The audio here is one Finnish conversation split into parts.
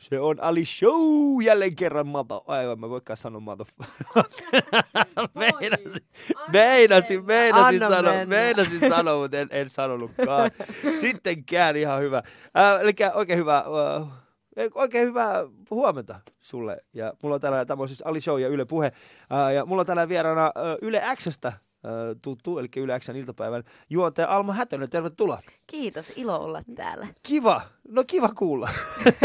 Se on Ali Show jälleen kerran mato. Aivan, mä voikaan sanoa mato. meinasin, meinasin, meinasin sanoa, meinasin sanoa, mutta en, en sanonutkaan. Sittenkään ihan hyvä. Äh, eli oikein hyvä, äh, oikein hyvää huomenta sulle. Ja mulla on tänään, tämä on siis Ali Show ja Yle Puhe. Äh, ja mulla on tänään vieraana äh, Yle Xstä tuttu, eli Yle Xn iltapäivän juontaja Alma Hätönen. Tervetuloa. Kiitos, ilo olla täällä. Kiva, no kiva kuulla.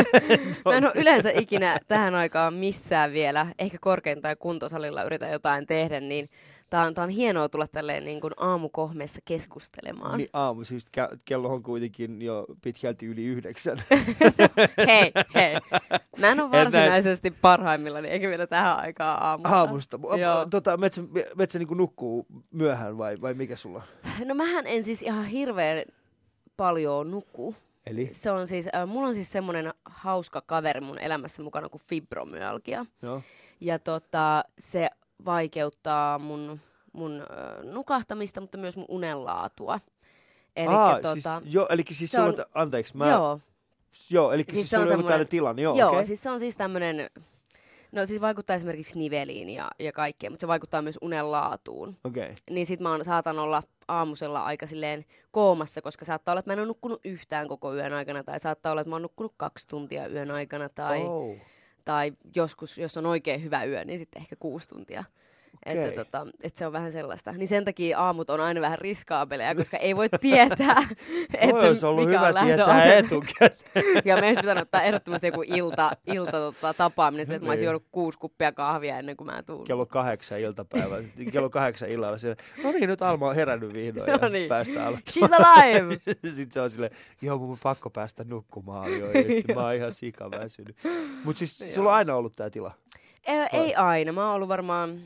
Mä en ole yleensä ikinä tähän aikaan missään vielä, ehkä korkeintaan kuntosalilla yritän jotain tehdä, niin tää on, tää on hienoa tulla tälleen niin kuin aamukohmeessa keskustelemaan. Niin aamu, siis ke- kello on kuitenkin jo pitkälti yli yhdeksän. hei, hei. Mä en ole En näin. varsinaisesti parhaimmillani, eikä vielä tähän aikaan aamulla. Aamusta. Joo. Tota, metsä, metsä niin nukkuu myöhään vai, vai mikä sulla? No mähän en siis ihan hirveän paljon nuku. Eli? Se on siis, äh, mulla on siis semmoinen hauska kaveri mun elämässä mukana kuin fibromyalgia. Joo. Ja tota, se vaikeuttaa mun, mun nukahtamista, mutta myös mun unenlaatua. Eli Aa, tota, siis, joo, eli siis se sulla on- on, anteeksi, mä, joo, joo, eli Siis siis, se on sulla joku tällainen tilanne, joo, joo okei. Okay. siis se on siis tämmönen, no siis vaikuttaa esimerkiksi niveliin ja, ja kaikkeen, mutta se vaikuttaa myös unenlaatuun. Okei, Niin sit mä oon, saatan olla aamusella aika silleen koomassa, koska saattaa olla, että mä en ole nukkunut yhtään koko yön aikana, tai saattaa olla, että mä oon nukkunut kaksi tuntia yön aikana, tai, oh. Tai joskus, jos on oikein hyvä yö, niin sitten ehkä kuusi tuntia. Okei. Että, tota, että se on vähän sellaista. Niin sen takia aamut on aina vähän riskaabeleja, koska ei voi tietää, että olisi ollut mikä hyvä on tietää etukäteen. Ja meidän pitänyt ottaa ehdottomasti joku ilta, ilta tota, tapaaminen, että mä olisin Niin. juonut kuusi kuppia kahvia ennen kuin mä tuun. Kello kahdeksan iltapäivä, kello kahdeksan illalla siellä, no niin, nyt Alma on herännyt vihdoin No ja niin. päästään aloittamaan. She's alive! Sitten se on silleen, joo, mun on pakko päästä nukkumaan jo, ja mä oon ihan sika väsynyt. Mutta siis sulla on aina ollut tää tila. ei, ei aina. Mä oon ollut varmaan,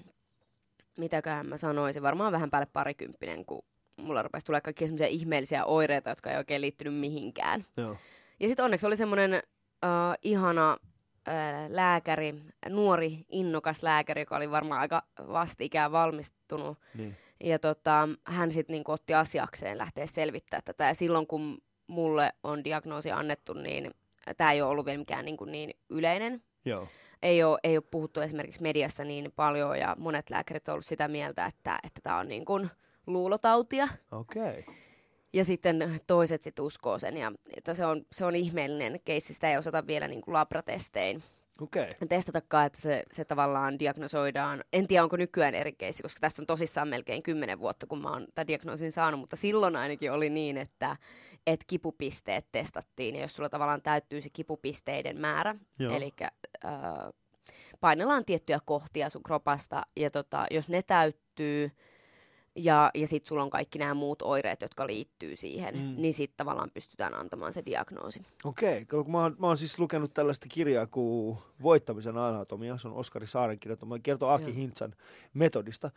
mitäköhän mä sanoisin, varmaan vähän päälle parikymppinen, kun mulla rupesi tulee kaikkia semmoisia ihmeellisiä oireita, jotka ei oikein liittynyt mihinkään. Joo. Ja sitten onneksi oli semmoinen uh, ihana uh, lääkäri, nuori, innokas lääkäri, joka oli varmaan aika vastikään valmistunut. Niin. Ja tota, hän sitten niinku otti asiakseen lähteä selvittämään tätä. Ja silloin kun mulle on diagnoosi annettu, niin tämä ei ole ollut vielä mikään niinku niin yleinen. Joo. Ei ole, ei ole puhuttu esimerkiksi mediassa niin paljon ja monet lääkärit on ollut sitä mieltä, että että tämä on niin kuin luulotautia. Okei. Okay. Ja sitten toiset sitten uskoo sen. Ja että se, on, se on ihmeellinen keissi, sitä ei osata vielä niin kuin labratestein Okei. Okay. testatakaan, että se, se tavallaan diagnosoidaan. En tiedä, onko nykyään eri keissi, koska tästä on tosissaan melkein kymmenen vuotta, kun mä oon tämän diagnoosin saanut, mutta silloin ainakin oli niin, että, että kipupisteet testattiin, ja jos sulla tavallaan täyttyy se kipupisteiden määrä, eli äh, painellaan tiettyjä kohtia sun kropasta, ja tota, jos ne täyttyy, ja, ja sitten sulla on kaikki nämä muut oireet, jotka liittyy siihen, Mm. niin sitten tavallaan pystytään antamaan se diagnoosi. Okei, okay. mä, oon, mä oon siis lukenut tällaista kirjaa kuin Voittamisen anatomia, se on Oskari Saaren kirjoittama, kertoo Aki Joo. Hintsan metodista.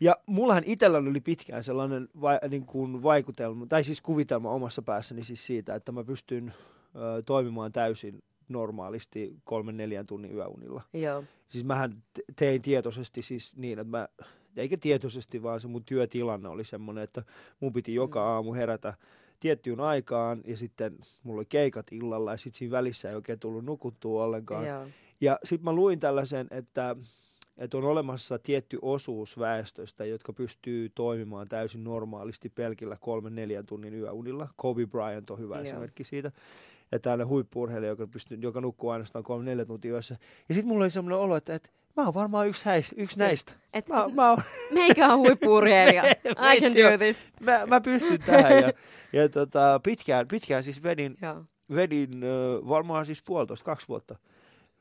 Ja mullahan itselläni oli pitkään sellainen vai, niin kuin vaikutelma, tai siis kuvitelma omassa päässäni siis siitä, että mä pystyn ö, toimimaan täysin normaalisti kolmen neljän tunnin yöunilla. Joo. Siis mähän te- tein tietoisesti siis niin, että mä, eikä tietoisesti, vaan se mun työtilanne oli semmoinen, että mun piti joka Mm. aamu herätä tiettyyn aikaan ja sitten mulla oli keikat illalla ja sitten siinä välissä ei oikein tullut nukuttua ollenkaan. Joo. Ja sitten mä luin tällaisen, että, että on olemassa tietty osuus väestöstä, jotka pystyy toimimaan täysin normaalisti pelkillä kolmen neljän tunnin yöunilla. Kobe Bryant on hyvä Joo. esimerkki siitä. Ja tällainen huippuurheilija, joka, pystyy, joka nukkuu ainoastaan kolme neljä tuntia yössä. Ja sitten mulla oli semmoinen olo, että, että mä oon varmaan yksi, häis, yksi näistä. Et, Mä, mä, oon, Meikä on huippuurheilija. I can do this. mä, mä pystyn tähän. Ja, ja tota, pitkään, pitkään siis vedin, Joo. vedin varmaan siis puolitoista, kaksi vuotta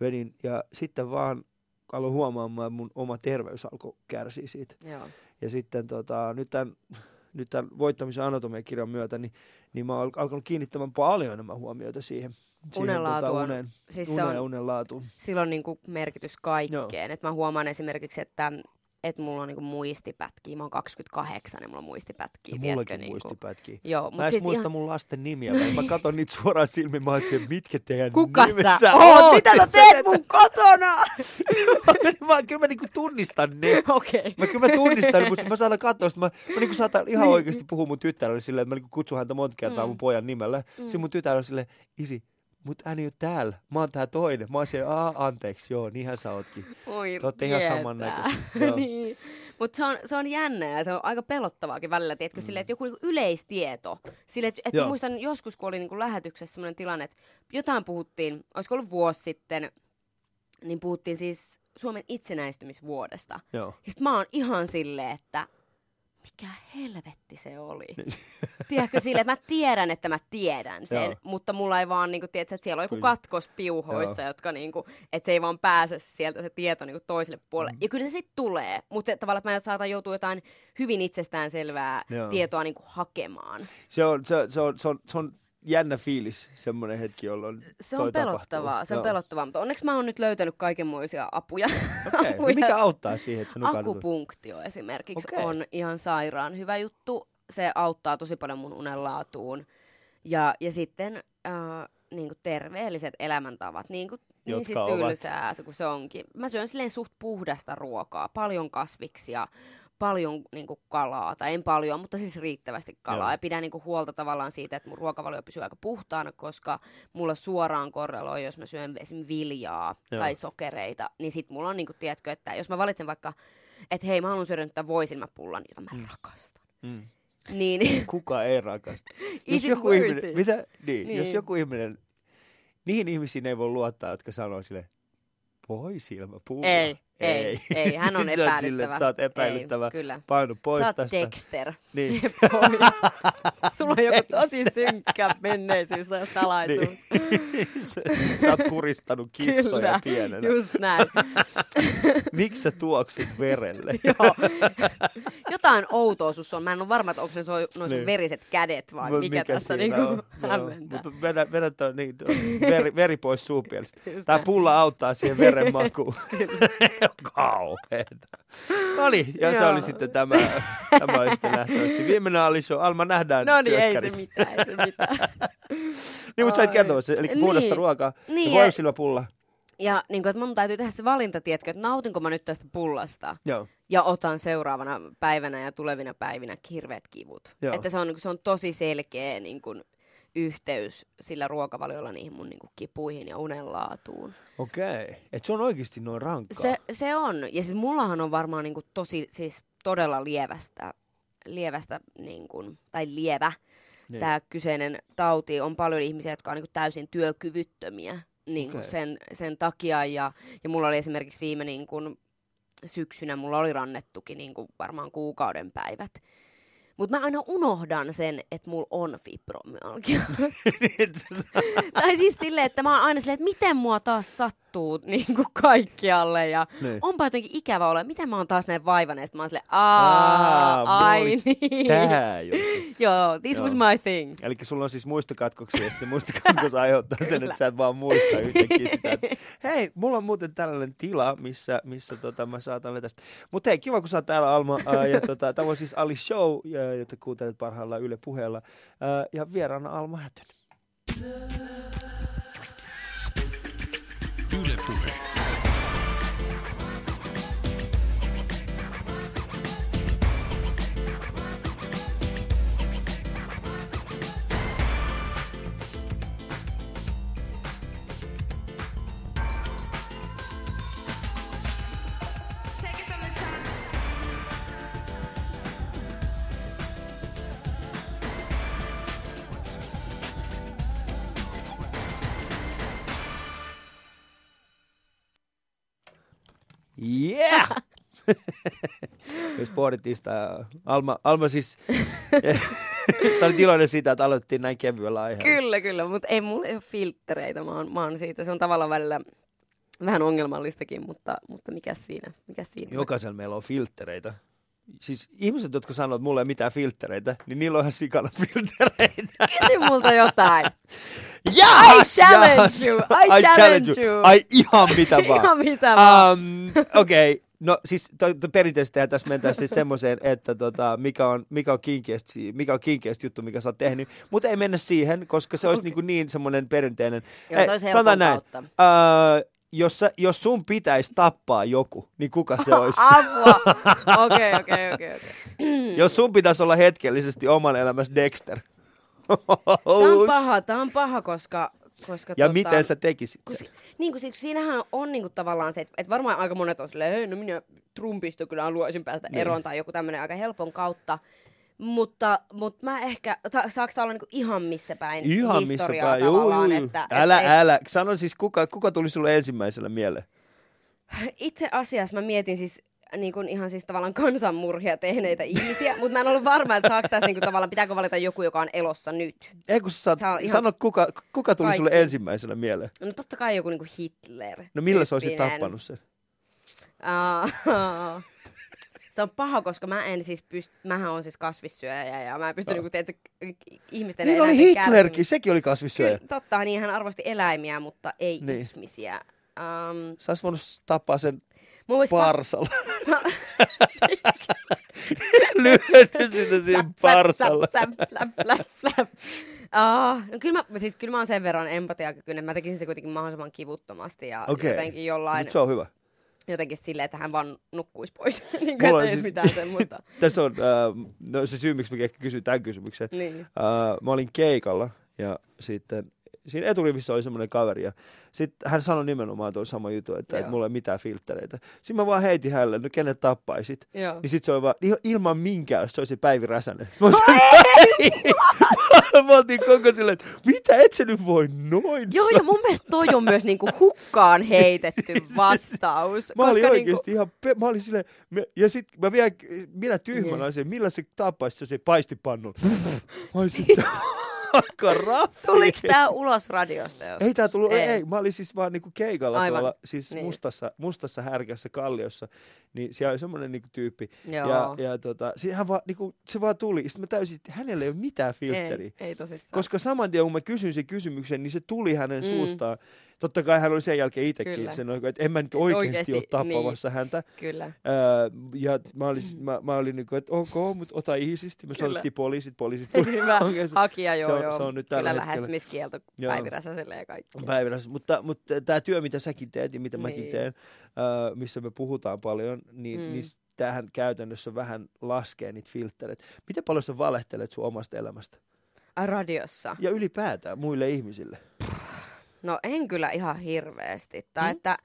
vedin. Ja sitten vaan aloin huomaamaan, että mun oma terveys alkoi kärsiä siitä. Joo. Ja sitten tota, nyt tämän, nyt tämän voittamisen anatomiakirjan myötä, niin, niin mä oon alkanut kiinnittämään paljon enemmän huomiota siihen. siihen Unenlaatu on- unen, Siis se unen on, unen laatuun. sillä on niinku merkitys kaikkeen. Et mä huomaan esimerkiksi, että et mulla on niinku muistipätkiä. Mä oon 28 ja mulla on muistipätkiä. Ja tiedätkö, mullakin niinku. muistipätkiä. Joo, Mä en siis muista ihan... mun lasten nimiä. Mä, mä katson niitä suoraan silmiin. Mä oon siellä, mitkä teidän Kuka nimet sä oot? oot? Mitä sä teet mun kotona? mä, kyllä mä niinku tunnistan ne. Okei. Okay. Mä kyllä mä tunnistan, mutta mä saatan katsoa, mä, mä niinku saatan ihan oikeasti puhua mun tyttärelle silleen, että mä niinku kutsun häntä monta kertaa Mm. mun pojan nimellä. Mm. Sitten mun tytär on silleen, isi, mut hän ei ole täällä. Mä oon tää toinen. Mä oon siellä, aa, anteeksi, joo, niinhän sä ootkin. Oi, Te ootte ihan samannäköisiä. Niin. Mutta se on, se on jännä ja se on aika pelottavaakin välillä, tiedätkö, mm. silleen, että joku niinku yleistieto. Sille, että et Joo. muistan joskus, kun oli niinku lähetyksessä sellainen tilanne, että jotain puhuttiin, olisiko ollut vuosi sitten, niin puhuttiin siis Suomen itsenäistymisvuodesta. Joo. Ja sit mä oon ihan silleen, että mikä helvetti se oli. Tiedätkö sille, että mä tiedän, että mä tiedän sen, Joo. mutta mulla ei vaan, niinku, tiedätkö, että siellä on joku katkos piuhoissa, jotka niinku, että se ei vaan pääse sieltä se tieto niinku toiselle puolelle. Mm. Ja kyllä se sitten tulee, mutta se, tavallaan, että mä saatan joutua jotain hyvin itsestäänselvää Joo. tietoa niinku hakemaan. Se on, se, se, on, se, on, se on jännä fiilis, semmoinen hetki, jolloin Se on pelottavaa, tapahtuu. se on Joo. pelottavaa, mutta onneksi mä oon nyt löytänyt kaikenmoisia apuja. Okei, no mikä auttaa siihen, että sä? Akupunktio esimerkiksi Okei. on ihan sairaan hyvä juttu. Se auttaa tosi paljon mun unenlaatuun. Ja, ja sitten äh, niin kuin terveelliset elämäntavat, niin, kuin, niin siis tylsää se kuin se onkin. Mä syön silleen suht puhdasta ruokaa, paljon kasviksia, paljon niin kuin kalaa, tai en paljon, mutta siis riittävästi kalaa. Joo. Ja pidän niin kuin huolta tavallaan siitä, että mun ruokavalio pysyy aika puhtaana, koska mulla suoraan korreloi, jos mä syön esimerkiksi viljaa Joo. tai sokereita, niin sit mulla on, niin kuin, tiedätkö, että jos mä valitsen vaikka, että hei, mä haluan syödä nyt tämän voisilmäpullan, jota mä rakastan. Mm. Niin, Kuka ei rakasta. Jos joku ihminen, it? mitä, niin, Niin. jos joku ihminen, niihin ihmisiin ei voi luottaa, jotka sanoo sille, voi silmä pulla. Ei, ei, ei, hän on Sä epäilyttävä. silleen, että Sä oot epäilyttävä. Ei, kyllä. Painu pois Sä oot tästä. Dexter. Niin. Pois. Sulla on joku tosi synkkä menneisyys ja salaisuus. Sä- Sä oot kuristanut kissoja Kyllä, pienenä. just näin. Miksi sä tuoksut verelle? Joo. Jotain outoa sus on. Mä en ole varma, että onko ne so- noin sun Niin. veriset kädet vai Mut mikä, tässä niinku hämmentää. Mutta vedä, vedä toi, niin, veri, veri pois Tämä näin. pulla auttaa siihen veren makuun. Kauheeta. No niin, ja se Joo. oli sitten tämä, tämä oli sitten nähtävästi. Viimeinen Ali Show. Alma nähdään No niin, ei se mitään, ei se mitään. Niin, mutta sä et se. Eli puhdasta Niin. ruokaa. Niin, ja voisilmäpulla. Ja niin kuin, että mun täytyy tehdä se valinta, tiedätkö, että nautinko mä nyt tästä pullasta. Joo. ja otan seuraavana päivänä ja tulevina päivinä hirveät kivut. Joo. Että se on, se on tosi selkeä niin kuin, yhteys sillä ruokavaliolla niihin mun niin kuin, kipuihin ja unenlaatuun. Okei. Et se on oikeasti noin rankkaa. Se, se on. Ja siis mullahan on varmaan niin kuin, tosi, siis todella lievästä, lievästä niin kuin, tai lievä Niin. tämä kyseinen tauti. On paljon ihmisiä, jotka on niin kuin, täysin työkyvyttömiä niin Okei. sen, sen takia. Ja, ja mulla oli esimerkiksi viime niin kuin, syksynä, mulla oli rannettukin niin kuin, varmaan kuukauden päivät. Mutta mä aina unohdan sen, että mulla on fibromyalgia. Saa- tai siis silleen, että mä oon aina silleen, että miten mua taas sattuu niin kuin kaikkialle. Ja Niin. onpa jotenkin ikävä olla. Miten mä oon taas näin vaivainen. Sitten mä oon silleen, Aa, Aa, ai niin. Tää. Joo, this Joo. was my thing. Eli sulla on siis muistokatkoksia, ja sitten se muistokatkos aiheuttaa sen, että sä et vaan muista yhtäkkiä sitä, että hei, mulla on muuten tällainen tila, missä, missä tota, mä saatan vetästä. Mutta hei, kiva kun sä oot täällä Alma, ää, ja tota, tämä on siis Ali Show, ja, jota kuuntelet parhaillaan Yle puheella, ää, ja vieraana Alma Hätönen. Yle Puhe. Yeah! Jos pohdittiin sitä, Alma, Alma siis, sä olit iloinen siitä, että aloitettiin näin kevyellä aiheella. Kyllä, kyllä, mutta ei mulla ei ole filtreitä. Mä oon, mä oon siitä, se on tavallaan välillä vähän ongelmallistakin, mutta, mutta mikä siinä? Mikä siinä? Jokaisella meillä on filtreitä. Siis ihmiset, jotka sanoo, että mulla ei ole mitään filtreitä, niin niillä on ihan sikana filtreitä. Kysy multa jotain. Jahas, I challenge jahas. you, I challenge you. Ai ihan mitä vaan. Ihan mitä vaan. Um, Okei, okay. no siis to, to perinteisesti tässä mentäisiin siis semmoiseen, että tota, mikä on, mikä on kinkeästä, mikä on kinkeästä juttu, mikä sä oot tehnyt. Mutta ei mennä siihen, koska se olisi Okei. niin, niin semmoinen perinteinen. Joo, se olisi näin. kautta. Uh, jos, sä, jos sun pitäisi tappaa joku, niin kuka se olisi? Apua. Okei, okei, okei, okei. jos sun pitäisi olla hetkellisesti oman elämässä Dexter. Tämä on paha, tämä on paha, koska, Koska, Ja tota, miten sä tekisit sen? niin kuin, siis siinähän on niin kuin, tavallaan se, että, että varmaan aika monet on silleen, hei, no minä Trumpista kyllä haluaisin päästä Niin. eroon tai joku tämmöinen aika helpon kautta. Mutta, mutta mä ehkä, sa, saako tää olla niinku ihan missä päin Ihan missä päin. Juu, tavallaan, juu, juu. että, älä, et, älä. Sano siis, kuka, kuka tuli sulle ensimmäisenä mieleen? Itse asiassa mä mietin siis niin kuin ihan siis tavallaan kansanmurhia tehneitä ihmisiä, mutta mä en ollut varma, että saako tässä niin kuin tavallaan, pitääkö valita joku, joka on elossa nyt. Ei kun sä saat, ihan- sano, kuka, kuka tuli sulle Kaikki. ensimmäisenä mieleen? No totta kai joku niin kuin Hitler. No millä sä olisit tappanut sen? Ah, se on paha, koska mä en siis pyst... Mähän on siis kasvissyöjä ja mä en pysty Joo. niinku, tiedätkö, ihmisten Niin oli Hitlerkin, kärsimys- sekin oli kasvissyöjä. Kyllä, totta, niin hän arvosti eläimiä, mutta ei Niin. ihmisiä. Um, Sä olisit voinut tappaa sen pa- parsalla. Lyönyt sitä siihen parsalle. Flap. Ah, no kyllä mä, siis kyllä mä oon sen verran empatiakykyinen, että mä tekisin se kuitenkin mahdollisimman kivuttomasti ja Okei. jotenkin jollain, Mut se on hyvä. Jotenkin silleen, että hän vaan nukkuisi pois, niin kuin ei siis... mitään semmoista. Tässä on äh, no se syy, miksi mä ehkä kysyin tämän kysymyksen. niin. Äh, mä olin keikalla ja sitten siinä eturivissä oli semmoinen kaveri ja sitten hän sanoi nimenomaan tuon sama juttu, että, että mulla ei mitään filttereitä. Sitten mä vaan heitin hänelle, no kenet tappaisit? Joo. Niin sit se oli vaan, il- ilman minkäänlaista, se oli se Päivi Räsänen. Mä, olisin, mä oltiin koko silleen, että mitä et sä nyt voi noin Joo, ja mun mielestä toi on myös niinku hukkaan heitetty vastaus. Mä olin koska oikeesti ihan, pe- mä olin silleen, me- ja sit mä vielä, minä tyhmänä Niin. olisin, millä se tappaisit se, se paistipannun. Mä olisin, aika raffi. Tuliko tää ulos radiosta? Jos... Ei tää tullut, ei. Ei. Mä olin siis vaan niinku keikalla Aivan. tuolla, siis Niin. mustassa, mustassa härkässä kalliossa, niin siellä oli semmoinen niinku tyyppi. Joo. Ja, ja tota, hän vaan, niinku, se vaan tuli, sitten mä täysin, että hänellä ei ole mitään filtteriä. ei, ei tosissaan. Koska saman tien, kun mä kysyin sen kysymyksen, niin se tuli hänen mm. suustaan. Totta kai hän oli sen jälkeen itsekin sen, että en mä nyt oikeasti, Oikeesti, ole tappamassa niin. häntä. Kyllä. Öö, ja mä olin, mä, mä olin niin kuin, että ok, mutta ota iisisti. Me soitettiin poliisit, poliisit tuli. Hyvä. Hakija, joo, se on- joo. se on nyt tällä Kyllä hetkellä. lähestymiskielto Joo. Päivi Räsäselle ja kaikki. päivänä. Mutta, mutta tämä työ, mitä säkin teet ja mitä mäkin Niin. teen, öö, missä me puhutaan paljon, niin, Mm. mm. niin tähän käytännössä vähän laskee niitä filttereitä. Miten paljon sä valehtelet sun omasta elämästä? Radiossa. Ja ylipäätään muille ihmisille. No en kyllä ihan hirveästi. Tai Mm. että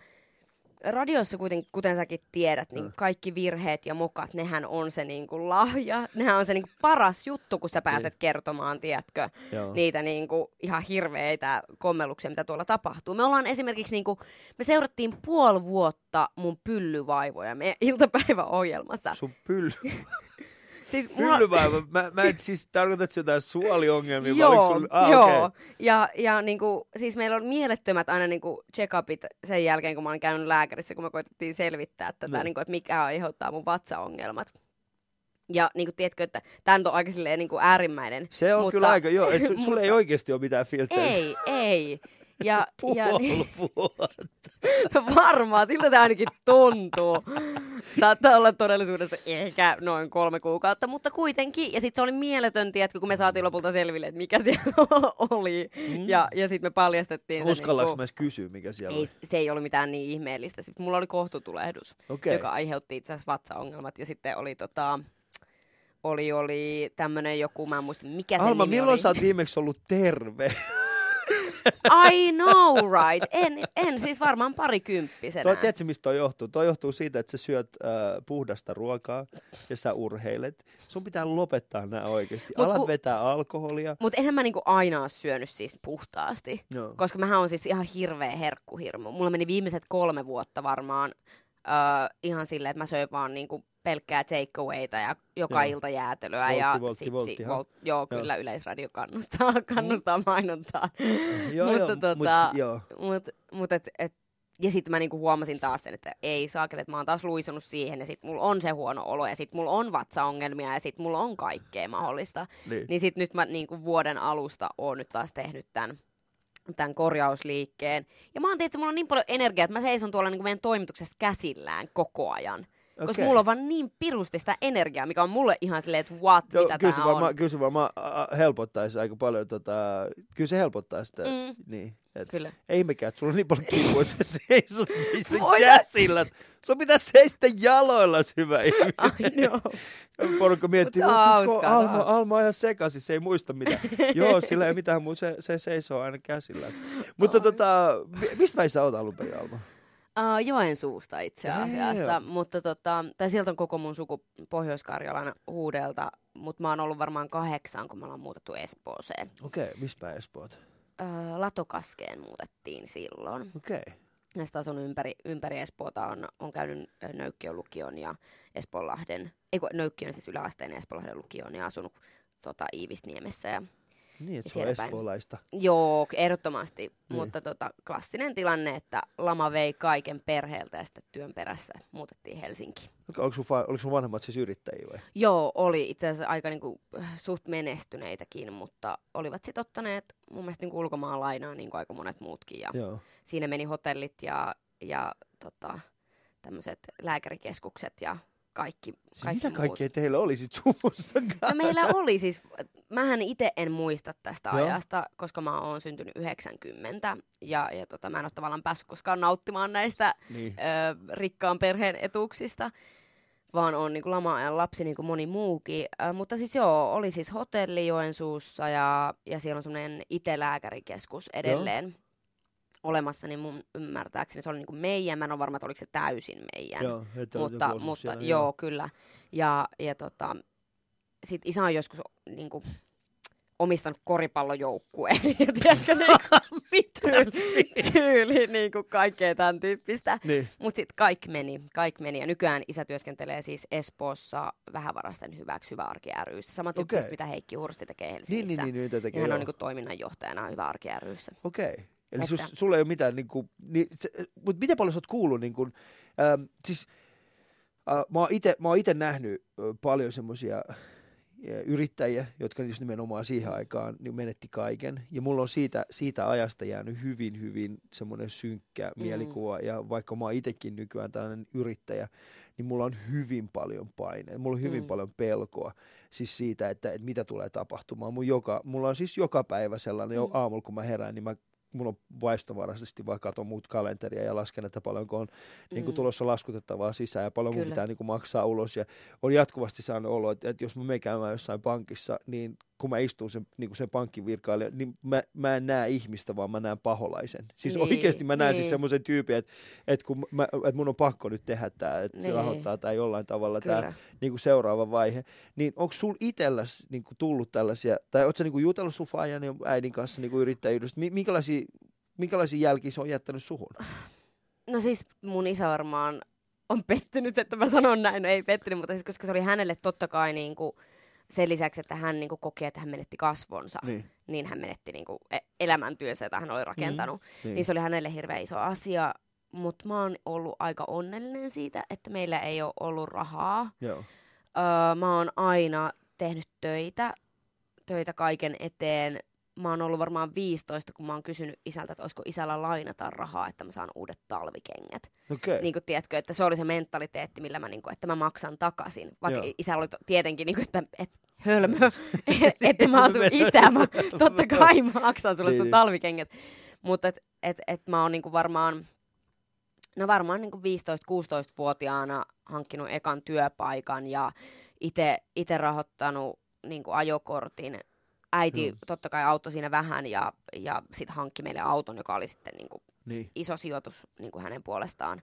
radiossa kuitenkin, kuten säkin tiedät, niin Mm. kaikki virheet ja mokat, nehän on se niinku lahja. Nehän on se niinku paras juttu, kun sä pääset kertomaan, tiedätkö, Joo. niitä niinku ihan hirveitä kommelluksia, mitä tuolla tapahtuu. Me ollaan esimerkiksi, niinku, me seurattiin puoli vuotta mun pyllyvaivoja meidän iltapäiväohjelmassa. Sun pylly. Siis mulla- Pyllyvaiva. Mä, mä en siis tarkoita, että jotain suoliongelmia. Joo, sulla- ah, joo. okei. Ja, ja niinku, siis meillä on mielettömät aina niinku check-upit sen jälkeen, kun mä olen käynyt lääkärissä, kun me koitettiin selvittää tätä, Niin. niinku, että mikä aiheuttaa mun vatsaongelmat. Ja niinku, tiedätkö, että tämä on aika silleen, niinku, äärimmäinen. Se on mutta, kyllä aika, joo. Et su, sulla ei oikeasti ole mitään filttereitä. Ei, ei. Ja, ja Puoli vuotta. varmaan, siltä se ainakin tuntuu. Saattaa olla todellisuudessa ehkä noin kolme kuukautta, mutta kuitenkin. Ja sitten se oli mieletön, tiedätkö, kun me saatiin lopulta selville, että mikä siellä oli. Mm. Ja, ja sitten me paljastettiin se. Uskallaanko niinku- mä edes kysyä, mikä siellä ei, on? se ei ollut mitään niin ihmeellistä. Sitten mulla oli kohtutulehdus, Okei. joka aiheutti itse asiassa vatsaongelmat. Ja sitten oli tota, oli, oli tämmönen joku, mä en muista mikä se Alma, nimi milloin oli. sä oot viimeksi ollut terve? I know right. En, en siis varmaan parikymppisenä. Toi, tiedätkö, mistä toi johtuu? Toi johtuu siitä, että sä syöt äh, puhdasta ruokaa ja sä urheilet. Sun pitää lopettaa nämä oikeasti. Mut Alat ku- vetää alkoholia. Mutta enhän mä niinku aina ole syönyt siis puhtaasti. Joo. Koska mähän on siis ihan hirveä herkkuhirmu. Mulla meni viimeiset kolme vuotta varmaan uh, ihan silleen, että mä söin vaan niinku pelkkää takeawayta ja joka Joo. ilta jäätelöä. Voltti, ja voltti, sit- voltti, volt, joo, Joo. kyllä Yleisradio kannustaa, kannustaa mainontaa. Joo, mutta joo, tota, mut, joo. Mut, mut et, et, ja sitten mä niinku huomasin taas sen, että ei saakeli, että mä oon taas luisunut siihen ja sit mulla on se huono olo ja sit mulla on vatsaongelmia ja sit mulla on kaikkea mahdollista. Niin. Niin sit nyt mä niinku vuoden alusta oon nyt taas tehnyt tämän tämän korjausliikkeen. Ja mä oon tiedä, että mulla on niin paljon energiaa, että mä seison tuolla niin meidän toimituksessa käsillään koko ajan. Koska Okei. mulla on vaan niin pirusti sitä energiaa, mikä on mulle ihan silleen, että what, Joo, mitä kyllä, se tää on. varmaan, kyllä se varmaan helpottaisi aika paljon. Tota, kyllä se helpottaa sitä. Mm. Niin, et, Kyllä. ei ihmekään, että sulla on niin paljon kipua, että sä seisot niissä käsillä. Sun pitää seistä jaloillas, hyvä ihminen. I know. Porukka miettii, on mutta Alma, on. Alma on ihan sekaisin, se ei muista mitä. Joo, sillä ei mitään muuta, se, se seisoo aina käsillä. Mutta tota, mi- mistä päin sä oot alun perin, Alma? Uh, Joensuusta itse asiassa, Damn. mutta tota, tai sieltä on koko mun suku Pohjois-Karjalan huudelta, mutta mä oon ollut varmaan kahdeksan, kun me ollaan muutettu Espooseen. Okei, okay, päin Espoot? Uh, Latokaskeen muutettiin silloin. Okei. Okay. Ja sitten asunut ympäri, ympäri Espoota, on, on käynyt Nöykkiön lukion ja Espoonlahden, ei kun Nöykkiön siis yläasteen Espoonlahden lukion ja asunut tota, Iivisniemessä. Ja, Niin, että se on espoolaista. joo, ehdottomasti, Niin. mutta tota, klassinen tilanne, että lama vei kaiken perheeltä ja sitten työn perässä muutettiin Helsinkiin. Okei, Oliko sun, oliko sun vanhemmat siis yrittäjiä vai? Joo, oli itse asiassa aika niinku, äh, suht menestyneitäkin, mutta olivat sitten ottaneet mun mielestä niinku ulkomaan lainaa niin kuin aika monet muutkin. Ja Joo. siinä meni hotellit ja, ja tota, tämmöiset lääkärikeskukset ja kaikki, Siis kaikki mitä kaikkea teillä oli sit suvussa? No meillä oli siis, mähän itse en muista tästä Joo. ajasta, koska mä oon syntynyt 90 ja, ja tota, mä en ole tavallaan päässyt koskaan nauttimaan näistä Niin. ö, rikkaan perheen etuuksista, vaan on niin lama-ajan lapsi niin kuin moni muukin. Ö, mutta siis joo, oli siis hotelli Joensuussa ja, ja siellä on semmoinen IT-lääkärikeskus edelleen olemassa, niin mun ymmärtääkseni se oli niin kuin meidän. Mä en ole varma, että oliko se täysin meidän. Joo, että mutta joku mutta siellä, joo, kyllä. Ja, ja tota, sit isä on joskus niin kuin, omistanut koripallojoukkueen. ja tiedätkö, niin Mitä? tyyli, tyyli niin kuin kaikkea tämän tyyppistä. Niin. Mutta sitten kaikki meni, kaikki meni. Ja nykyään isä työskentelee siis Espoossa vähävarasten hyväksi Hyvä Arki ryssä. Sama tyyppistä, Okei. mitä Heikki Hursti tekee Niin, Helsingissä. niin, niin, niin, tekee, ja hän joo. on niin toiminnanjohtajana Hyvä Arki ryssä. Okei. Eli sus, Että- sulla ei ole mitään, niin kuin, niin, se, mutta miten paljon sä oot kuullut, niin kuin, ähm, siis äh, mä oon ite- mä oon itse nähnyt äh, paljon semmoisia yrittäjiä, jotka just nimenomaan siihen aikaan niin menetti kaiken. Ja mulla on siitä, siitä ajasta jäänyt hyvin, hyvin semmoinen synkkä Mm. mielikuva. Ja vaikka mä oon itsekin nykyään tällainen yrittäjä, niin mulla on hyvin paljon paineita. Mulla on hyvin Mm. paljon pelkoa siis siitä, että, että mitä tulee tapahtumaan. Mun joka, mulla on siis joka päivä sellainen, jo Mm. aamulla kun mä herään, niin mä mulla on vaistovaraisesti vaan katon muut kalenteria ja lasken, että paljonko on niin kuin Mm. tulossa laskutettavaa sisään ja paljon mun Kyllä. pitää niin kuin maksaa ulos. Ja on jatkuvasti saanut olo, että, että jos mä menen käymään jossain pankissa, niin kun mä istun sen, niin kuin sen pankkivirkailijan, niin mä, mä en näe ihmistä, vaan mä näen paholaisen. Siis Niin, oikeasti mä näen siis niin. semmoisen tyypin, että, että, kun mä, että mun on pakko nyt tehdä tämä, että se Niin. rahoittaa tämä jollain tavalla tämä Kyllä. niin kuin seuraava vaihe. Niin onko sul itselläs niin kuin tullut tällaisia, tai ootko sä niin kuin jutellut sun faijan ja äidin kanssa niin kuin yrittäjyydestä? Mi- minkälaisia, minkälaisia jälkiä se on jättänyt suhun? No siis mun isä varmaan on pettynyt, että mä sanon näin. No ei pettynyt, mutta siis koska se oli hänelle totta kai niin kuin sen lisäksi, että hän niin kuin koki, että hän menetti kasvonsa, Niin. niin hän menetti niin kuin e- elämäntyönsä, jota hän oli rakentanut. Niin. Niin se oli hänelle hirveän iso asia. Mutta mä oon ollut aika onnellinen siitä, että meillä ei ole ollut rahaa. Joo. Öö, mä oon aina tehnyt töitä, töitä kaiken eteen. Mä oon ollut varmaan 15, kun mä oon kysynyt isältä, että olisiko isällä lainata rahaa, että mä saan uudet talvikengät. Okei. Niin kuin, tiedätkö, että se oli se mentaliteetti, millä mä, niin kuin, että mä maksan takaisin. Vaikka Joo. isällä oli tietenkin, niin kuin, että, että hölmö, että mä oon sun isä, mä totta kai maksan sulle sun niin. talvikengät. Mutta et, et, et mä oon niin kuin varmaan, no varmaan niin kuin 15-16-vuotiaana hankkinut ekan työpaikan ja itse rahoittanut niin kuin ajokortin. Äiti Joo. totta kai auttoi siinä vähän ja, ja sitten hankki meille auton, joka oli sitten niin kuin Niin. iso sijoitus niin kuin hänen puolestaan.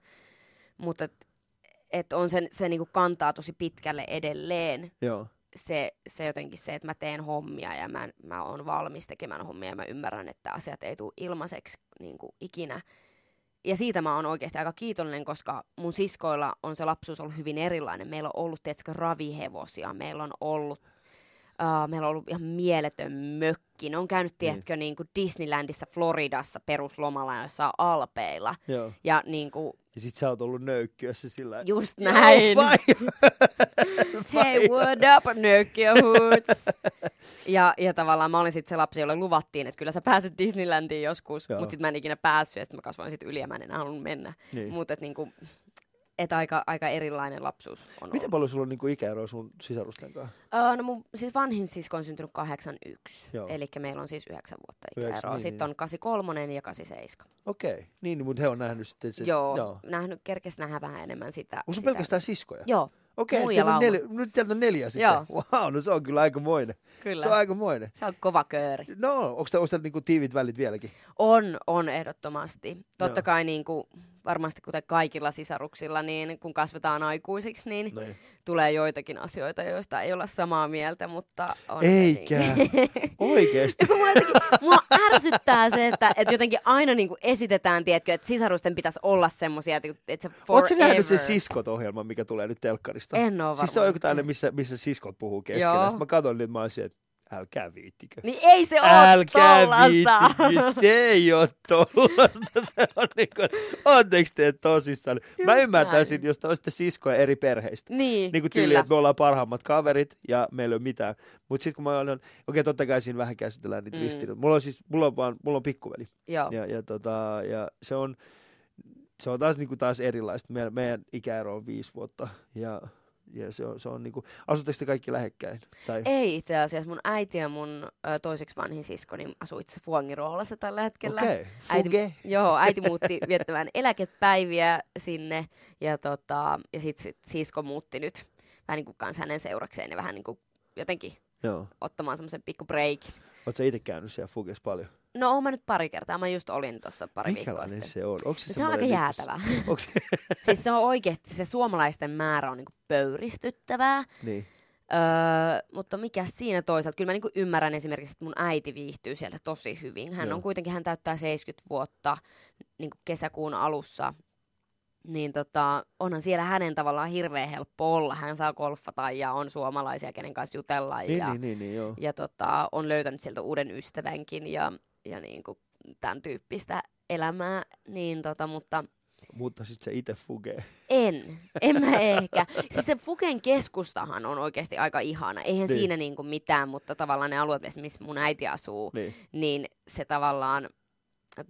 Mutta et, et on sen, se niin kuin kantaa tosi pitkälle edelleen Joo. se, se jotenkin se, että mä teen hommia ja mä, mä oon valmis tekemään hommia ja mä ymmärrän, että asiat ei tule ilmaiseksi niin kuin ikinä. Ja siitä mä oon oikeasti aika kiitollinen, koska mun siskoilla on se lapsuus ollut hyvin erilainen. Meillä on ollut, tiedätkö, ravihevosia, meillä on ollut Uh, meillä on ollut ihan mieletön mökki. Ne on käynyt, tiedätkö, niin kuin Disneylandissa, Floridassa peruslomalla jossain alpeilla. Joo. Ja niin kuin, Ja sit sä oot ollut nöykkyössä sillä just näin. Hey, what up, Hoots? ja, ja tavallaan mä olin sitten se lapsi, jolle luvattiin, että kyllä sä pääset Disneylandiin joskus, mutta sitten mä en ikinä päässyt ja sitten mä kasvoin sitten yli ja mä en enää halunnut mennä. Niin. Mutta niinku, että aika, aika erilainen lapsuus on Miten ollut. paljon sulla on niinku ikäeroa sun sisarusten kanssa? Öö, no mun siis vanhin sisko on syntynyt 81, Joo. eli meillä on siis 9 vuotta ikäeroa. niin, Sitten niin. on 83 ja 87. Okei, niin, mutta he on nähnyt sitten se. joo, joo. nähnyt, kerkes nähdä vähän enemmän sitä. Onko sun sitä. pelkästään siskoja? Joo, Okei, Muija teillä on neljä, nyt teillä on neljä sitten. Joo. Wow, no se on kyllä aikamoinen. kyllä. Se on aikamoinen. Se on kova kööri. No, onko teillä onko teillä niinku tiivit välit vieläkin? On, on ehdottomasti. Totta Joo. kai niin kuin, varmasti kuten kaikilla sisaruksilla, niin kun kasvetaan aikuisiksi, niin Noin. tulee joitakin asioita, joista ei olla samaa mieltä, mutta on se Eikä. Niin. Oikeesti. Ja mua, jotenkin, mua ärsyttää se, että, että jotenkin aina niin kuin esitetään, tiedätkö, että sisarusten pitäisi olla semmoisia, että, että se forever. Oletko nähnyt sen Siskot-ohjelman, mikä tulee nyt telkkarista? En oo Siis se on varmaan. joku tällainen, missä, missä siskot puhuu keskenään. Sitten mä katson nyt, mä olisin, että älkää viittikö. Niin ei se ole Älkää tollasta. viittikö, se ei ole tollasta. Se on niin kuin, ootteko te tosissaan? Mä Just ymmärtäisin, näin. jos te olisitte siskoja eri perheistä. Niin, Niin kuin tyyli, kyllä. että me ollaan parhaimmat kaverit ja meillä ei ole mitään. Mutta sitten kun mä olen, okei okay, totta kai siinä vähän käsitellään niitä Mm. ristiriitoja. Mulla on siis, mulla on vaan, mulla on pikkuveli. Joo. Ja, ja, tota, ja se on, se on taas, niin kuin taas erilaista. Meidän, meidän ikäero on viisi vuotta ja, ja se on, se on niin kuin, asutteko te kaikki lähekkäin? Tai, Ei itse asiassa. Mun äiti ja mun ö, toiseksi vanhin sisko niin asuu itse Fuangiroolassa tällä hetkellä. Okei, Äiti, fuge. joo, äiti muutti viettämään eläkepäiviä sinne ja, tota, ja sitten sit sisko muutti nyt vähän niin kuin hänen seurakseen ja vähän niin kuin jotenkin Joo. ottamaan semmoisen pikku break. Oletko sä itse käynyt siellä Fuges paljon? No oon mä nyt pari kertaa. Mä just olin tuossa pari viikkoa sitten. se on? Onko se, No se on aika jäätävää. Onko se? siis se on oikeasti, se suomalaisten määrä on niinku pöyristyttävää. niin. Öö, mutta mikä siinä toisaalta? Kyllä mä niinku ymmärrän esimerkiksi, että mun äiti viihtyy siellä tosi hyvin. Hän Joo. on kuitenkin, hän täyttää 70 vuotta niinku kesäkuun alussa. Niin tota, onhan siellä hänen tavallaan hirveän helppo olla. Hän saa golfata ja on suomalaisia, kenen kanssa jutella. Niin, ja, niin, niin, niin, joo. ja tota, on löytänyt sieltä uuden ystävänkin ja, ja niinku tämän tyyppistä elämää. Niin tota, mutta Mutta sitten se itse Fuge. en, en mä ehkä. Siis se Fuken keskustahan on oikeasti aika ihana. Eihän Niin. siinä niinku mitään, mutta tavallaan ne alueet, missä mun äiti asuu, Niin. niin se tavallaan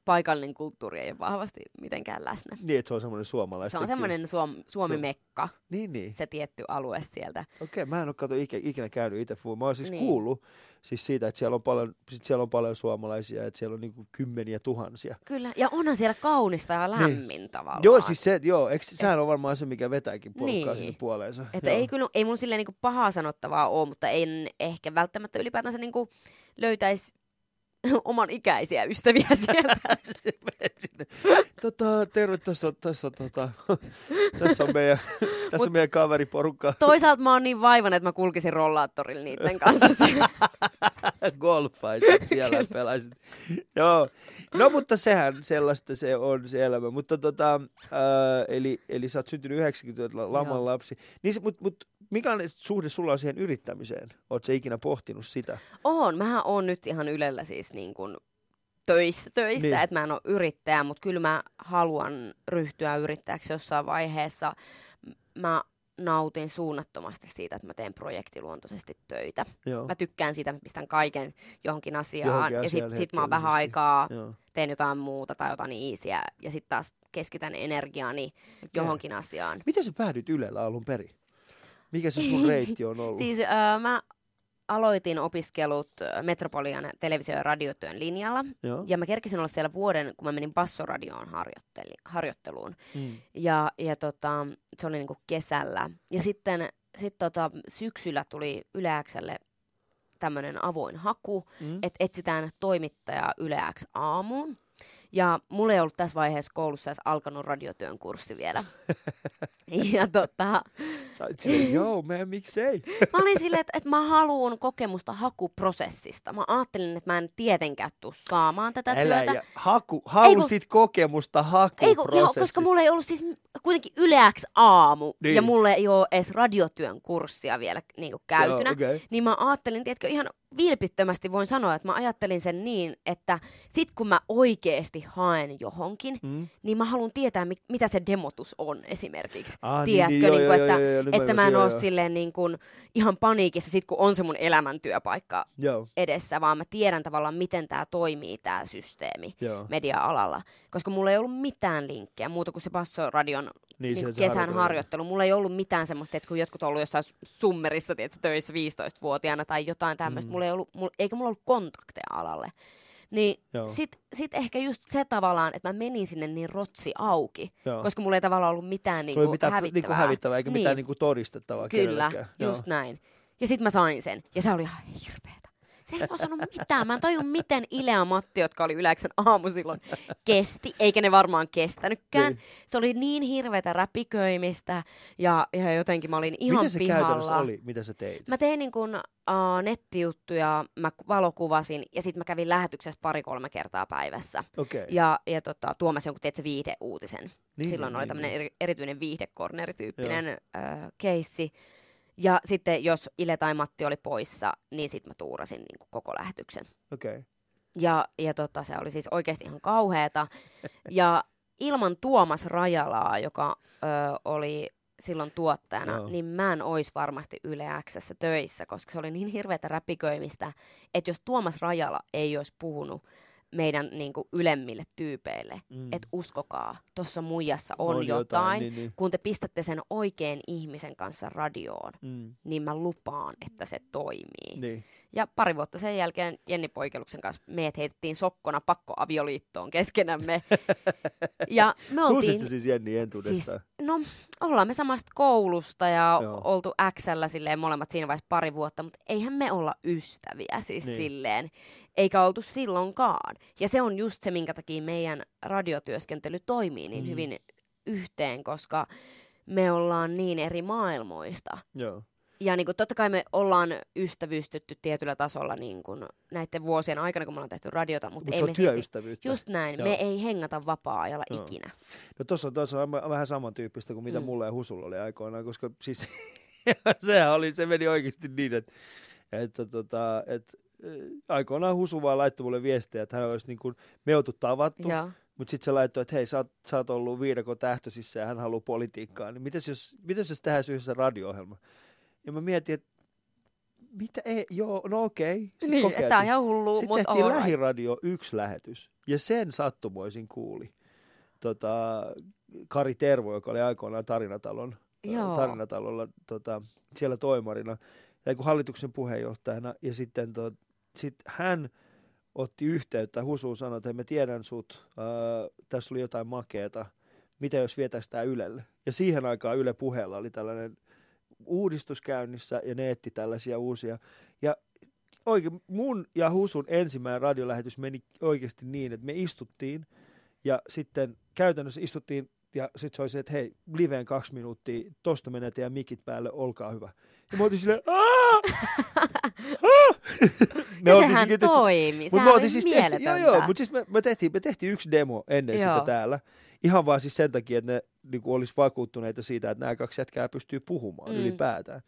paikallinen kulttuuri ei ole vahvasti mitenkään läsnä. niin, että se on semmoinen suomalainen. Se on semmoinen Suom- Suomi-mekka, Niin, niin. se tietty alue sieltä. Okei, mä en ole kato ikinä, ikinä käynyt itse. Mä oon siis Niin. niin. kuullut siis siitä, että siellä on paljon, sit siellä on paljon suomalaisia, että siellä on niinku kymmeniä tuhansia. Kyllä, ja onhan siellä kaunista ja lämmin tavallaan. Niin. Joo, siis se, joo, eikö, sehän on varmaan se, mikä vetääkin porukkaa Niin. sinne puoleensa. Että joo. ei, kyllä, ei mun silleen niinku pahaa sanottavaa ole, mutta en ehkä välttämättä ylipäätänsä niinku löytäisi oman ikäisiä ystäviä sieltä. Se. Tota, terve, tässä on, tässä on, tota, tässä on meidän, tässä Mut- on meidän kaveriporukka. Toisaalta mä oon niin vaivan, että mä kulkisin rollaattorilla niiden kanssa. golfaisit siellä ja pelaisit. Joo. No mutta sehän sellaista se on se elämä. Mutta tota, ää, eli, eli sä oot syntynyt 90-luvulla laman lapsi. Niin, se- mut, mut, mikä on suhde sulla on siihen yrittämiseen? Oot sä ikinä pohtinut sitä? Oon, mähän oon nyt ihan Ylellä siis niin kuin töissä, töissä Niin. että mä en ole yrittäjä, mutta kyllä mä haluan ryhtyä yrittäjäksi jossain vaiheessa. Mä nautin suunnattomasti siitä, että mä teen projektiluontoisesti töitä. Joo. Mä tykkään siitä, että pistän kaiken johonkin asiaan. Johonkin ja asiaan sit, sit mä oon vähän aikaa, Joo. teen jotain muuta tai jotain iisiä. Ja sitten taas keskitän energiaani johonkin asiaan. Miten sä päädyit Ylellä alun perin? Mikä se sun reitti on ollut? Siis öö, mä aloitin opiskelut Metropolian televisio- ja radiotyön linjalla. Joo. Ja mä kerkisin olla siellä vuoden, kun mä menin Bassoradioon harjoitteli, harjoitteluun. Mm. Ja, ja tota, se oli niinku kesällä. Ja sitten sit tota, syksyllä tuli Yleäkselle tämmöinen avoin haku, Mm. että etsitään toimittajaa Yleäks aamuun. Ja mulla ei ollut tässä vaiheessa koulussa edes alkanut radiotyön kurssi vielä. ja tota, Sä oot silleen, joo, mä miksei? mä olin silleen, että, että mä haluan kokemusta hakuprosessista. Mä ajattelin, että mä en tietenkään tuu saamaan tätä Älä, työtä. ja haku, hausit kokemusta Ei, kun, hakuprosessista. joo, koska mulla ei ollut siis kuitenkin yleäks aamu Niin. ja mulla ei ole edes radiotyön kurssia vielä niin kuin käytynä. Joo, okei. Niin mä ajattelin, tiedätkö, ihan vilpittömästi voin sanoa, että mä ajattelin sen niin, että sit kun mä oikeesti haen johonkin, Mm. niin mä haluan tietää, mi- mitä se demotus on esimerkiksi. Ah, niin, Tiedätkö, niin, niin, joo, kuin, joo, että, joo, joo, että mä en joo, ole joo. silleen niin kuin ihan paniikissa sit, kun on se mun elämäntyöpaikka Joo, edessä, vaan mä tiedän tavallaan, miten tämä toimii, tämä systeemi joo. media-alalla. Koska mulla ei ollut mitään linkkejä muuta kuin se Bassoradion Niin, niin se- kesän harjoittelu. harjoittelu. Mulla ei ollut mitään semmoista, että kun jotkut on ollut jossain summerissa tiedätkö, töissä 15-vuotiaana tai jotain tämmöistä, Mm. mulla ei ollut, mulla, eikä mulla ollut kontakteja alalle. Niin Joo. sit, sit ehkä just se tavallaan, että mä menin sinne niin rotsi auki, Joo. koska mulla ei tavallaan ollut mitään niinku oli mitään hävittävää. niinku hävittävää eikä mitään Niin. niinku todistettavaa Kyllä, kenellekään. just näin. Ja sit mä sain sen. Ja se oli ihan hirveetä. Se ei osannut mitään. Mä en tajun, miten Ilea Matti, jotka oli Yleksän aamu silloin, kesti. Eikä ne varmaan kestänytkään. Niin. Se oli niin hirveätä räpiköimistä. Ja, ja jotenkin mä olin ihan Miten se pihalla. käytännössä oli? Mitä sä teit? Mä tein niin kun, uh, nettijuttuja, mä ku- valokuvasin ja sitten mä kävin lähetyksessä pari-kolme kertaa päivässä. Okei. Ja, ja tota, tuomassa jonkun, teet viihdeuutisen. Niin, Silloin niin, oli niin, tämmöinen niin. eri, erityinen viihdekornerityyppinen äh, keissi. Ja sitten jos Ile tai Matti oli poissa, niin sitten mä tuurasin niin kuin koko lähetyksen. Okei. Ja, ja tota, se oli siis oikeasti ihan kauheata. Ja ilman Tuomas Rajalaa, joka ö, oli silloin tuottajana, Joo. niin mä en ois varmasti Yle Xssä töissä, koska se oli niin hirveätä räpiköimistä, että jos Tuomas Rajala ei olisi puhunut meidän niin kuin, ylemmille tyypeille, Mm. että uskokaa, tuossa muijassa on, On on jotain, jotain, niin, niin. kun te pistätte sen oikean ihmisen kanssa radioon, Mm. niin mä lupaan, että se toimii. Niin. Ja pari vuotta sen jälkeen Jenni Poikeluksen kanssa meidät heitettiin sokkona pakkoavioliittoon keskenämme. ja me oltiin... Siis Jenni Siis, entuudestaan? no, ollaan me samasta koulusta ja Joo. Oltu Xllä silleen molemmat siinä vaiheessa pari vuotta, mutta eihän me olla ystäviä siis Niin. silleen, eikä oltu silloinkaan. Ja se on just se, minkä takia meidän radiotyöskentely toimii niin mm. hyvin yhteen, koska me ollaan niin eri maailmoista. Joo. Ja niin kuin, totta kai me ollaan ystävystytty tietyllä tasolla niin kuin, näiden vuosien aikana, kun me ollaan tehty radiota, mutta Mutta ei se on me työystävyyttä. just näin, Joo. me ei hengata vapaa-ajalla Joo. ikinä. No tossa on, tossa on vähän samantyyppistä kuin mitä Mm. mulla ja Husulla oli aikoinaan, koska siis sehän oli, se meni oikeasti niin, että, että, tota, että äh, aikoinaan Husu vaan laittoi mulle viestejä, että hän olisi niin kuin, me oltu tavattu, Joo. mutta sitten se laittoi, että hei, sä oot, sä oot ollut viidakon tähtöisissä ja hän haluaa politiikkaa, niin mitäs jos, mitäs jos tehdään yhdessä radio-ohjelma? Ja mä mietin, että mitä ei, joo, no okei. Sitten Niin, kokeiltiin. tämä on ihan hullu, Sitten mutta tehtiin all right. lähiradio yksi lähetys, ja sen sattumoisin kuuli tota, Kari Tervo, joka oli aikoinaan Tarinatalon, Joo. Tarinatalolla tota, siellä toimarina, ja kun hallituksen puheenjohtajana, ja sitten to, sit hän otti yhteyttä, Husuun sanoi, että mä tiedän sut, ää, tässä oli jotain makeeta, mitä jos vietäisi tämä Ylelle. Ja siihen aikaan Yle puheella oli tällainen uudistus käynnissä, ja ne etti tällaisia uusia. Ja oikein, mun ja Husun ensimmäinen radiolähetys meni oikeasti niin, että me istuttiin, ja sitten käytännössä istuttiin, ja sitten se oli se, että hei, liveen kaksi minuuttia, tosta menee teidän mikit päälle, olkaa hyvä. Ja me oltiin silleen, "Aa! Aa!" ja sehän toimi, sehän me oli siis tehty, joo, joo, mutta siis me, me, tehtiin, me tehtiin yksi demo ennen Joo. sitä täällä. Ihan vaan siis sen takia, että ne niin olisi vakuuttuneita siitä, että nämä kaksi jätkää pystyy puhumaan Mm. ylipäätään.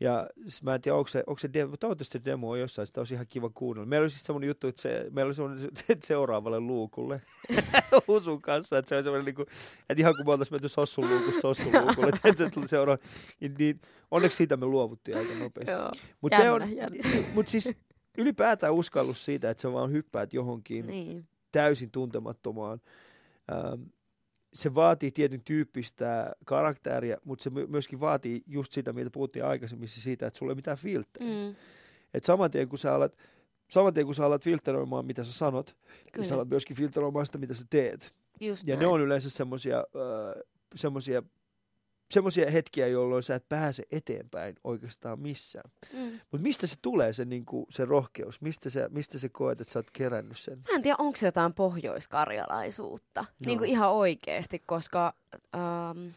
Ja siis mä en tiedä, onko se, onko se demo, toivottavasti se demo on jossain, sitä olisi ihan kiva kuunnella. Meillä oli siis semmoinen juttu, että se, meillä oli semmoinen se- seuraavalle luukulle Husun kanssa, että se on semmoinen, niin kuin, että ihan kun me oltaisiin menty sossun luukusta sossun luukulle, että se tuli seuraava, niin, niin onneksi siitä me luovuttiin aika nopeasti. Joo. Mutta se on, jännä. mut siis ylipäätään uskallus siitä, että sä vaan hyppäät johonkin Niin. täysin tuntemattomaan. Ähm, se vaatii tietyn tyyppistä karakteria, mutta se my- myöskin vaatii just sitä, mitä puhuttiin aikaisemmin, siitä, että sulla ei mitään filtteriä. Mm. Et saman tien, kun sä alat, saman tien, kun sä alat filtreoimaan, mitä sä sanot, niin Kyllä. sä alat myöskin filtreoimaan sitä, mitä sä teet. Just Ja näin. ne on yleensä semmoisia äh, semmosia, semmosia hetkiä, jolloin sä et pääse eteenpäin oikeastaan missään. Mm. Mutta mistä se tulee, se, niinku, se rohkeus? Mistä, se, mistä se koet, että sä oot kerännyt sen? Mä en tiedä, onko se jotain pohjoiskarjalaisuutta. No. Niin kuin ihan oikeasti, koska ähm,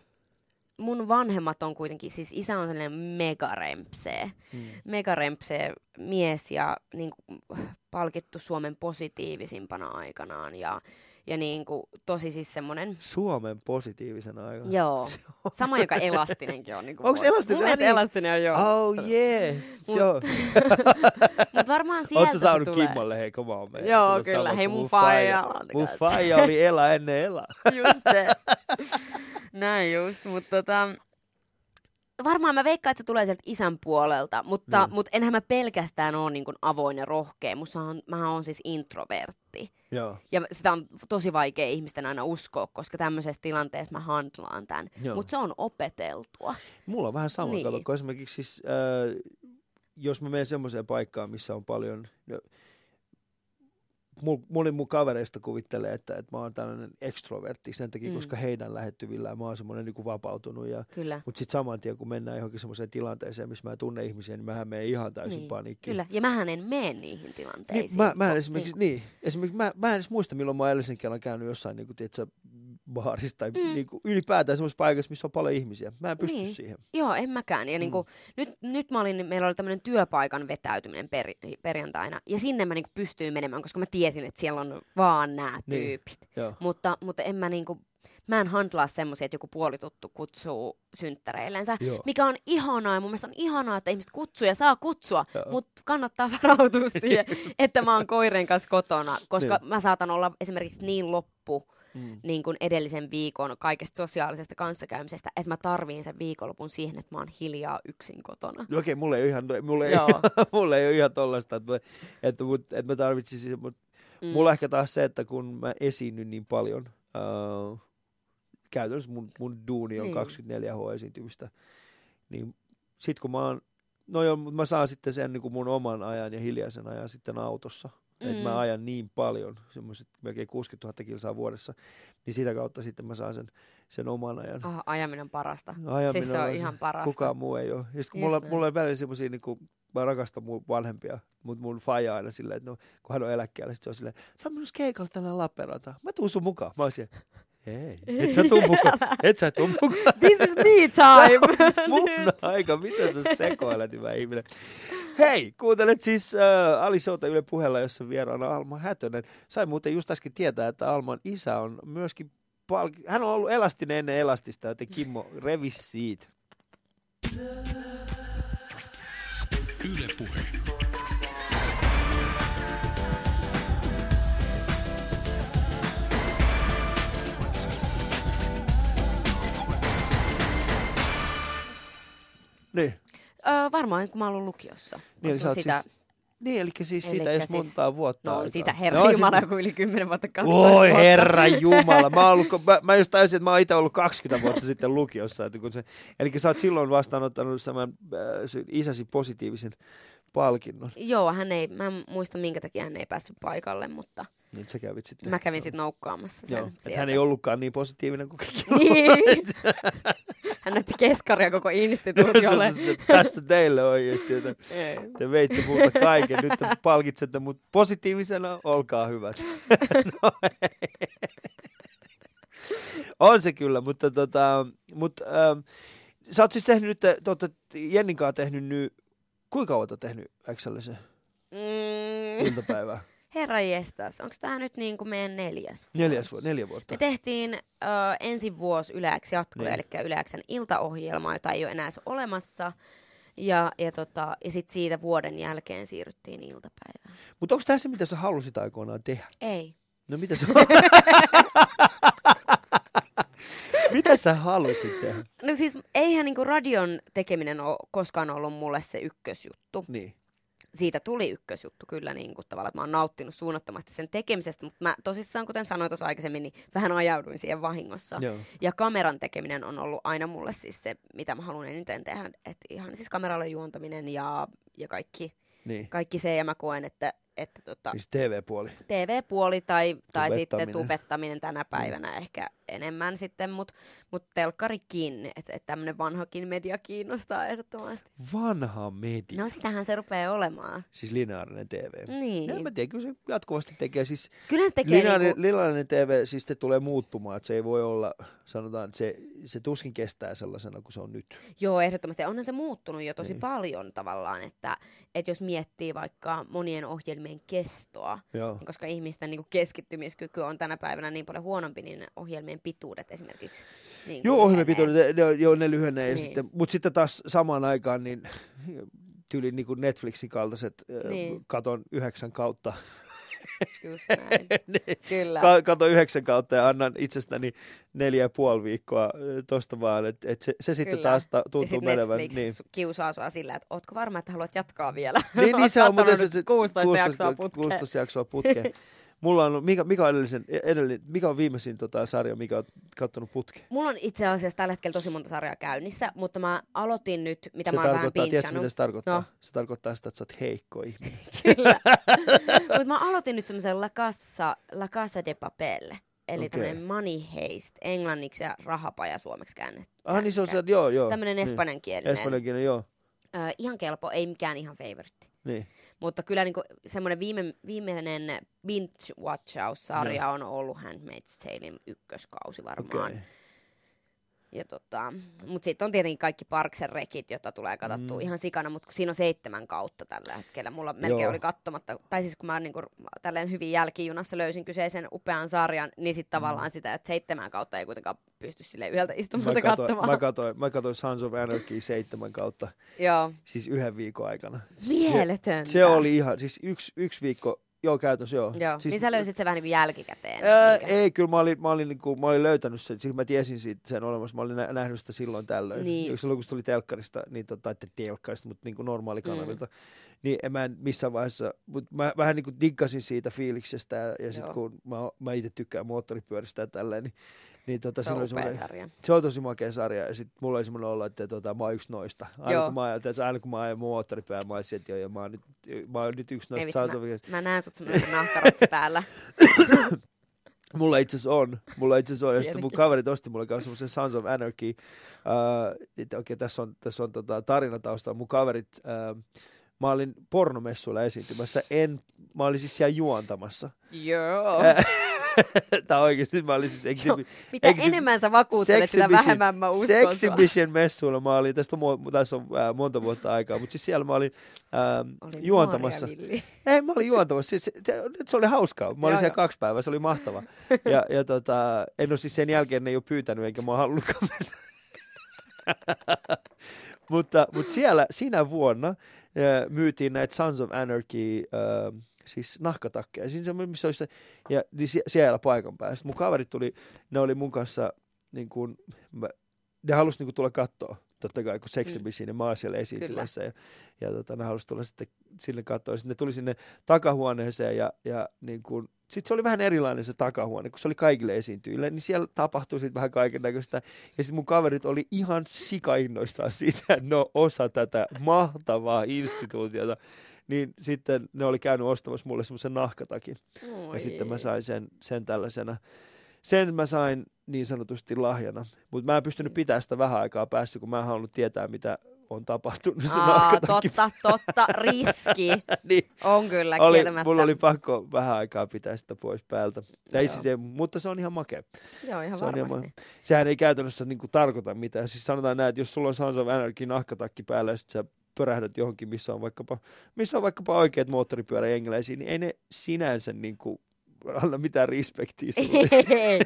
mun vanhemmat on kuitenkin, siis isä on sellainen megarempsee. Mm. Megarempsee mies ja niin kuin, palkittu Suomen positiivisimpana aikanaan. Ja, ja niin kuin, tosi siis semmoinen, Suomen positiivisena aikana. joo, sama joka Elastinenkin on. Niin voi- Elastinen? Mun niin. Elastinen on joo. Oh yeah! Se on. Mutta varmaan sieltä Oot sä saanut tulee. Kimmolle, hei come on, man. Joo, Sulla kyllä. Hei, mun faija. Mun faija oli Ela ennen Ela. just se. Näin just, mutta tota, varmaan mä veikkaan, että se tulee sieltä isän puolelta, mutta, Niin. mutta enhän mä pelkästään ole niin kuin avoin ja rohkea. Musta on, mä oon siis introvertti. Joo. Ja sitä on tosi vaikea ihmisten aina uskoa, koska tämmöisessä tilanteessa mä handlaan tämän. Mutta se on opeteltua. Mulla on vähän sama, niin. Kato, kun esimerkiksi siis, äh, jos mä menen semmoiseen paikkaan, missä on paljon, no, moni mun kavereista kuvittelee, että, että mä oon tällainen ekstrovertti sen takia, mm. Koska heidän lähettyvillään mä oon semmoinen niin vapautunut. Ja, Kyllä. mutta sitten saman tien, kun mennään johonkin semmoiseen tilanteeseen, missä mä en tunne ihmisiä, niin mähän menen ihan täysin Niin, paniikkiin. Kyllä. Ja mähän en mene niihin Niin, tilanteisiin. mä, mä en esimerkiksi, niin. esimerkiksi mä, mä en edes muista, milloin mä oon edellisen kerran käynyt jossain niin kuin, tiedätkö, baarissa tai mm. Niin kuin, ylipäätään semmoisessa paikassa, missä on paljon ihmisiä. Mä en pysty Niin. siihen. Joo, en mäkään. Ja Mm. niinku, nyt, nyt mä olin, meillä oli tämmöinen työpaikan vetäytyminen per, perjantaina. Ja sinne mä niinku pystyin menemään, koska mä tiesin, että siellä on vaan nämä Niin. tyypit. Joo. Mutta, mutta en mä niinku, mä en handlaa semmoisia, että joku puolituttu kutsuu synttäreillensä. Joo. Mikä on ihanaa ja mun mielestä on ihanaa, että ihmiset kutsuu ja saa kutsua, mutta kannattaa varautua siihen, että mä oon koireen kanssa kotona, koska Niin. mä saatan olla esimerkiksi niin loppu Mm. niin kuin edellisen viikon kaikesta sosiaalisesta kanssakäymisestä, että mä tarviin sen viikonlopun siihen, että mä oon hiljaa yksin kotona. No Okei, mulla ei ole ihan, mulla ei, Joo. mulla ei ole ihan tollaista, että, että, mut, että mä tarvitsisin, mutta mm. mulla ehkä taas se, että kun mä esiinnyn niin paljon, uh, käytännössä mun, mun duuni on Niin. 24H esiintymistä, niin sit kun mä oon, no joo, mutta mä saan sitten sen niin kuin mun oman ajan ja hiljaisen ajan sitten autossa, mm. että Mm. mä ajan niin paljon, semmoiset melkein 60 000 kilsaa vuodessa, niin sitä kautta sitten mä saan sen, sen oman ajan. Oh, ajaminen on parasta. Ajaminen siis se on on ihan parasta. Kukaan muu ei ole. Ja sit kun Just mulla, näin. mulla on välillä semmosia, niin kuin, mä rakastan mun vanhempia, mutta mun faija aina silleen, että no, kun hän on eläkkeellä, sit se on silleen, sä oot keikalle tänään Lappeenrantaan. Mä tuun sun mukaan. Mä oon siellä, ei, et sä tuu mukaan. Et sä tuu mukaan. This is me time! Mun aika, mitä sä sekoilet, hyvä ihminen. Hei, kuuntelet siis äh, Ali Showta Yle puheella, jossa vieraana Alma Hätönen. Sain muuten just äsken tietää, että Alman isä on myöskin palki... Hän on ollut elastinen ennen elastista, joten Kimmo, revi siitä. Yle Puhe. Niin. Öö, varmaan kun mä ollut lukiossa. Niin, sä sitä, siis, niin, eli siis siitä ei siis- montaa vuotta no aikaa. siitä herra No, Jumala, sit- kun yli kymmenen vuotta kaksi Oi herra Jumala, mä, ollut, mä, mä just tajusin, että mä oon itse ollut 20 vuotta sitten lukiossa. Että kun se, eli sä oot silloin vastaanottanut saman äh, isäsi positiivisen palkinnon. Joo, hän ei, mä en muista minkä takia hän ei päässyt paikalle, mutta Niin sä kävit sitten. mä kävin sitten noukkaamassa sen Joo, hän ei ollutkaan niin positiivinen kuin kaikki Niin. hän näytti keskaria koko instituutiolle. Tässä teille oikeasti, että te veitte multa kaiken. Nyt te palkitsette mut positiivisena, olkaa hyvät. no, on se kyllä, mutta tota, mut, ähm, sä oot siis tehnyt nyt, te olette Jennin kanssa tehnyt nyt, kuinka kauan oot tehnyt Excelisen Mm, iltapäivää? Herra jestas, onko tämä nyt niin kuin meidän neljäs Neljäs, vuosi? vu- neljä vuotta. Me tehtiin ö, ensi vuosi Yleäksi jatkoja, Niin. eli Yleäksen iltaohjelma, jota ei ole enää edes olemassa. Ja, ja, tota, ja sitten siitä vuoden jälkeen siirryttiin iltapäivään. Mutta onko tämä se, mitä sä halusit aikoinaan tehdä? Ei. No mitä sä... mitä sä halusit tehdä? No siis eihän niinku radion tekeminen ole koskaan ollut mulle se ykkösjuttu. Niin. Siitä tuli ykkösjuttu kyllä niin kuin tavallaan, että mä oon nauttinut suunnattomasti sen tekemisestä, mutta mä tosissaan, kuten sanoin tuossa aikaisemmin, niin vähän ajauduin siihen vahingossa. Joo. Ja kameran tekeminen on ollut aina mulle siis se, mitä mä haluan eniten tehdä. Että ihan siis kameralle juontaminen ja, ja kaikki, Niin. kaikki se, ja mä koen, että, että tota, Siis TV-puoli. TV-puoli tai, tai sitten Tubettaminen. tänä päivänä mm. ehkä enemmän sitten, mutta mut telkkarikin, että et tämmöinen vanhakin media kiinnostaa ehdottomasti. Vanha media. No sitähän se rupeaa olemaan. Siis lineaarinen TV. Niin. Ja mä tiedän, kyllä se jatkuvasti tekee. Siis Kyllähän se tekee lineaarinen, niinku, lineaarinen TV siis se tulee muuttumaan. Että se ei voi olla, sanotaan, että se, se tuskin kestää sellaisena kuin se on nyt. joo ehdottomasti. Onhan se muuttunut jo tosi Niin. paljon tavallaan, että, että jos miettii vaikka monien ohjelmien kestoa, Joo. koska ihmisten niin keskittymiskyky on tänä päivänä niin paljon huonompi, niin ohjelmien pituudet esimerkiksi. Niin Joo, ohjelmien pituudet, ne, ne, joo, ne lyhenee. Niin. Sitten, mutta sitten taas samaan aikaan niin tyyli niin kuin Netflixin kaltaiset, niin. katon yhdeksän kautta Just näin. Niin. Kyllä. Kato yhdeksän kautta ja annan itsestäni neljä ja puoli viikkoa tosta vaan, että et se, se sitten Kyllä. taas ta- ja tuntuu sit menevän. Netflix Niin. kiusaa sua sillä, että ootko varma, että haluat jatkaa vielä? Niin, niin se on muuten se, se 16, jaksoa putkeen. 16 jaksoa putkeen. Mulla on, mikä, mikä, on edellisen, edellinen, mikä on viimeisin tota, sarja, mikä on kattonut putkeen? Mulla on itse asiassa tällä hetkellä tosi monta sarjaa käynnissä, mutta mä aloitin nyt, mitä se mä oon vähän tiedätkö mitä se tarkoittaa? No. Se tarkoittaa sitä, että sä oot heikko ihminen. Kyllä. mutta mä aloitin nyt semmoisen La Casa, La Casa de Papel. Eli okay. tämmöinen money heist, englanniksi ja rahapaja suomeksi käännetty. Ah, niin se on se, joo, joo. Tämmöinen niin. espanjankielinen. Espanjankielinen, joo. Ö, ihan kelpo, ei mikään ihan favoritti. Niin. Mutta kyllä niinku semmoinen viime, viimeinen binge-watchaus-sarja on ollut Handmaid's Talein ykköskausi varmaan. Okei. Ja tota, mutta sitten on tietenkin kaikki Parksen rekit, jota tulee katsottua mm. ihan sikana, mutta siinä on seitsemän kautta tällä hetkellä. Mulla melkein Joo. oli katsomatta, tai siis kun mä niinku, tälleen hyvin jälkijunassa löysin kyseisen upean sarjan, niin sitten tavallaan sitä, että seitsemän kautta ei kuitenkaan pysty sille yhdeltä Mä istumalta katoin, katsomaan. mä, katoin, mä katoin Sons of Anarchy seitsemän kautta, Joo, siis yhden viikon aikana. mieletöntä. Se, se oli ihan, siis yksi, yksi viikko, joo käytössä joo. Joo, siis, niin sä löysit se vähän niin kuin jälkikäteen. Ää, minkä- ei, kyllä mä olin, mä olin, niin kuin, mä olin löytänyt sen, siis mä tiesin siitä sen olemassa, mä olin nä- nähnyt sitä silloin tällöin. Niin. Silloin kun se tuli telkkarista, niin tota, että telkkarista, mutta niin kuin normaalikanavilta. Mm. Niin en mä en missään vaiheessa, mutta mä vähän niin kuin diggasin siitä fiiliksestä ja, ja sitten kun mä, mä itse tykkään moottoripyöristä ja tälleen, niin, niin tota, se on semmoinen- sarja. se on tosi makea sarja ja sitten mulla oli semmoinen olo, että tota, mä oon yksi noista. Aina Joo. kun mä ajan, että aina kun mä ajan mun moottoripyörän, mä olisin, että joo, joo, mä oon nyt, mä oon nyt yksi Ei noista vitsi, Sons of Mä näen sut semmoinen nahkarotsi päällä. Mulla itse asiassa on. Mulla itse asiassa on. Ja sitten mun kaverit osti mulle kanssa semmoisen Sons of Anarchy. Uh, Okei, okay, tässä on, tässä on tota, tarina taustalla. Mun kaverit, uh, mä olin pornomessuilla esiintymässä. En, mä olin siis siellä juontamassa. Joo. Tää oikeesti, mä olin siis exhibi- Mitä exhi- enemmän sä vakuuttelet, sitä vähemmän mä uskon sua. Exhibition messuilla mä olin, tästä on, tässä on äh, monta vuotta aikaa, mutta siis siellä mä olin ähm, Oli juontamassa. Ei, mä olin juontamassa. Siis, se, se, se, oli hauskaa. Mä olin Joo, siellä joo. kaksi päivää, se oli mahtava. Ja, ja tota, en ole siis sen jälkeen ne ei ole pyytänyt, enkä mä oon halunnutkaan mennä. mutta, mutta siellä, sinä vuonna äh, myytiin näitä Sons of Anarchy äh, siis nahkatakkeja. Siinä se, missä oli se, ja niin sie- siellä paikan päällä. Sitten mun kaverit tuli, ne oli mun kanssa, niin kuin, mä, ne halusi niin kuin tulla katsoa. Totta kai, kun seksibisiin, niin mä oon siellä esiintymässä. Ja, ja tota, ne halusi tulla sitten sinne katsoa. Sitten ne tuli sinne takahuoneeseen ja, ja niin kuin, sitten se oli vähän erilainen se takahuone, kun se oli kaikille esiintyjille, niin siellä tapahtui sitten vähän kaiken näköistä. Ja sitten mun kaverit oli ihan sikainnoissaan siitä, että ne on osa tätä mahtavaa instituutiota. Niin sitten ne oli käynyt ostamassa mulle semmoisen nahkatakin. Ja sitten mä sain sen, sen tällaisena, sen mä sain niin sanotusti lahjana. Mutta mä en pystynyt pitämään sitä vähän aikaa päässä, kun mä en halunnut tietää, mitä on tapahtunut se Aa, totta, totta, riski. niin, On kyllä, oli, kieltämättä. mulla oli pakko vähän aikaa pitää sitä pois päältä. Tai siis, ei- mutta se on ihan makea. Joo, ihan se on ihan varmasti. Sehän ei käytännössä niin kuin, tarkoita mitään. Siis sanotaan näin, että jos sulla on Sons of Anarchy nahkatakki päällä ja sit sä pörähdät johonkin, missä on vaikkapa, missä on vaikkapa oikeat moottoripyöräjengläisiä, niin ei ne sinänsä niin kuin, anna mitään respektiä sulle. Ei,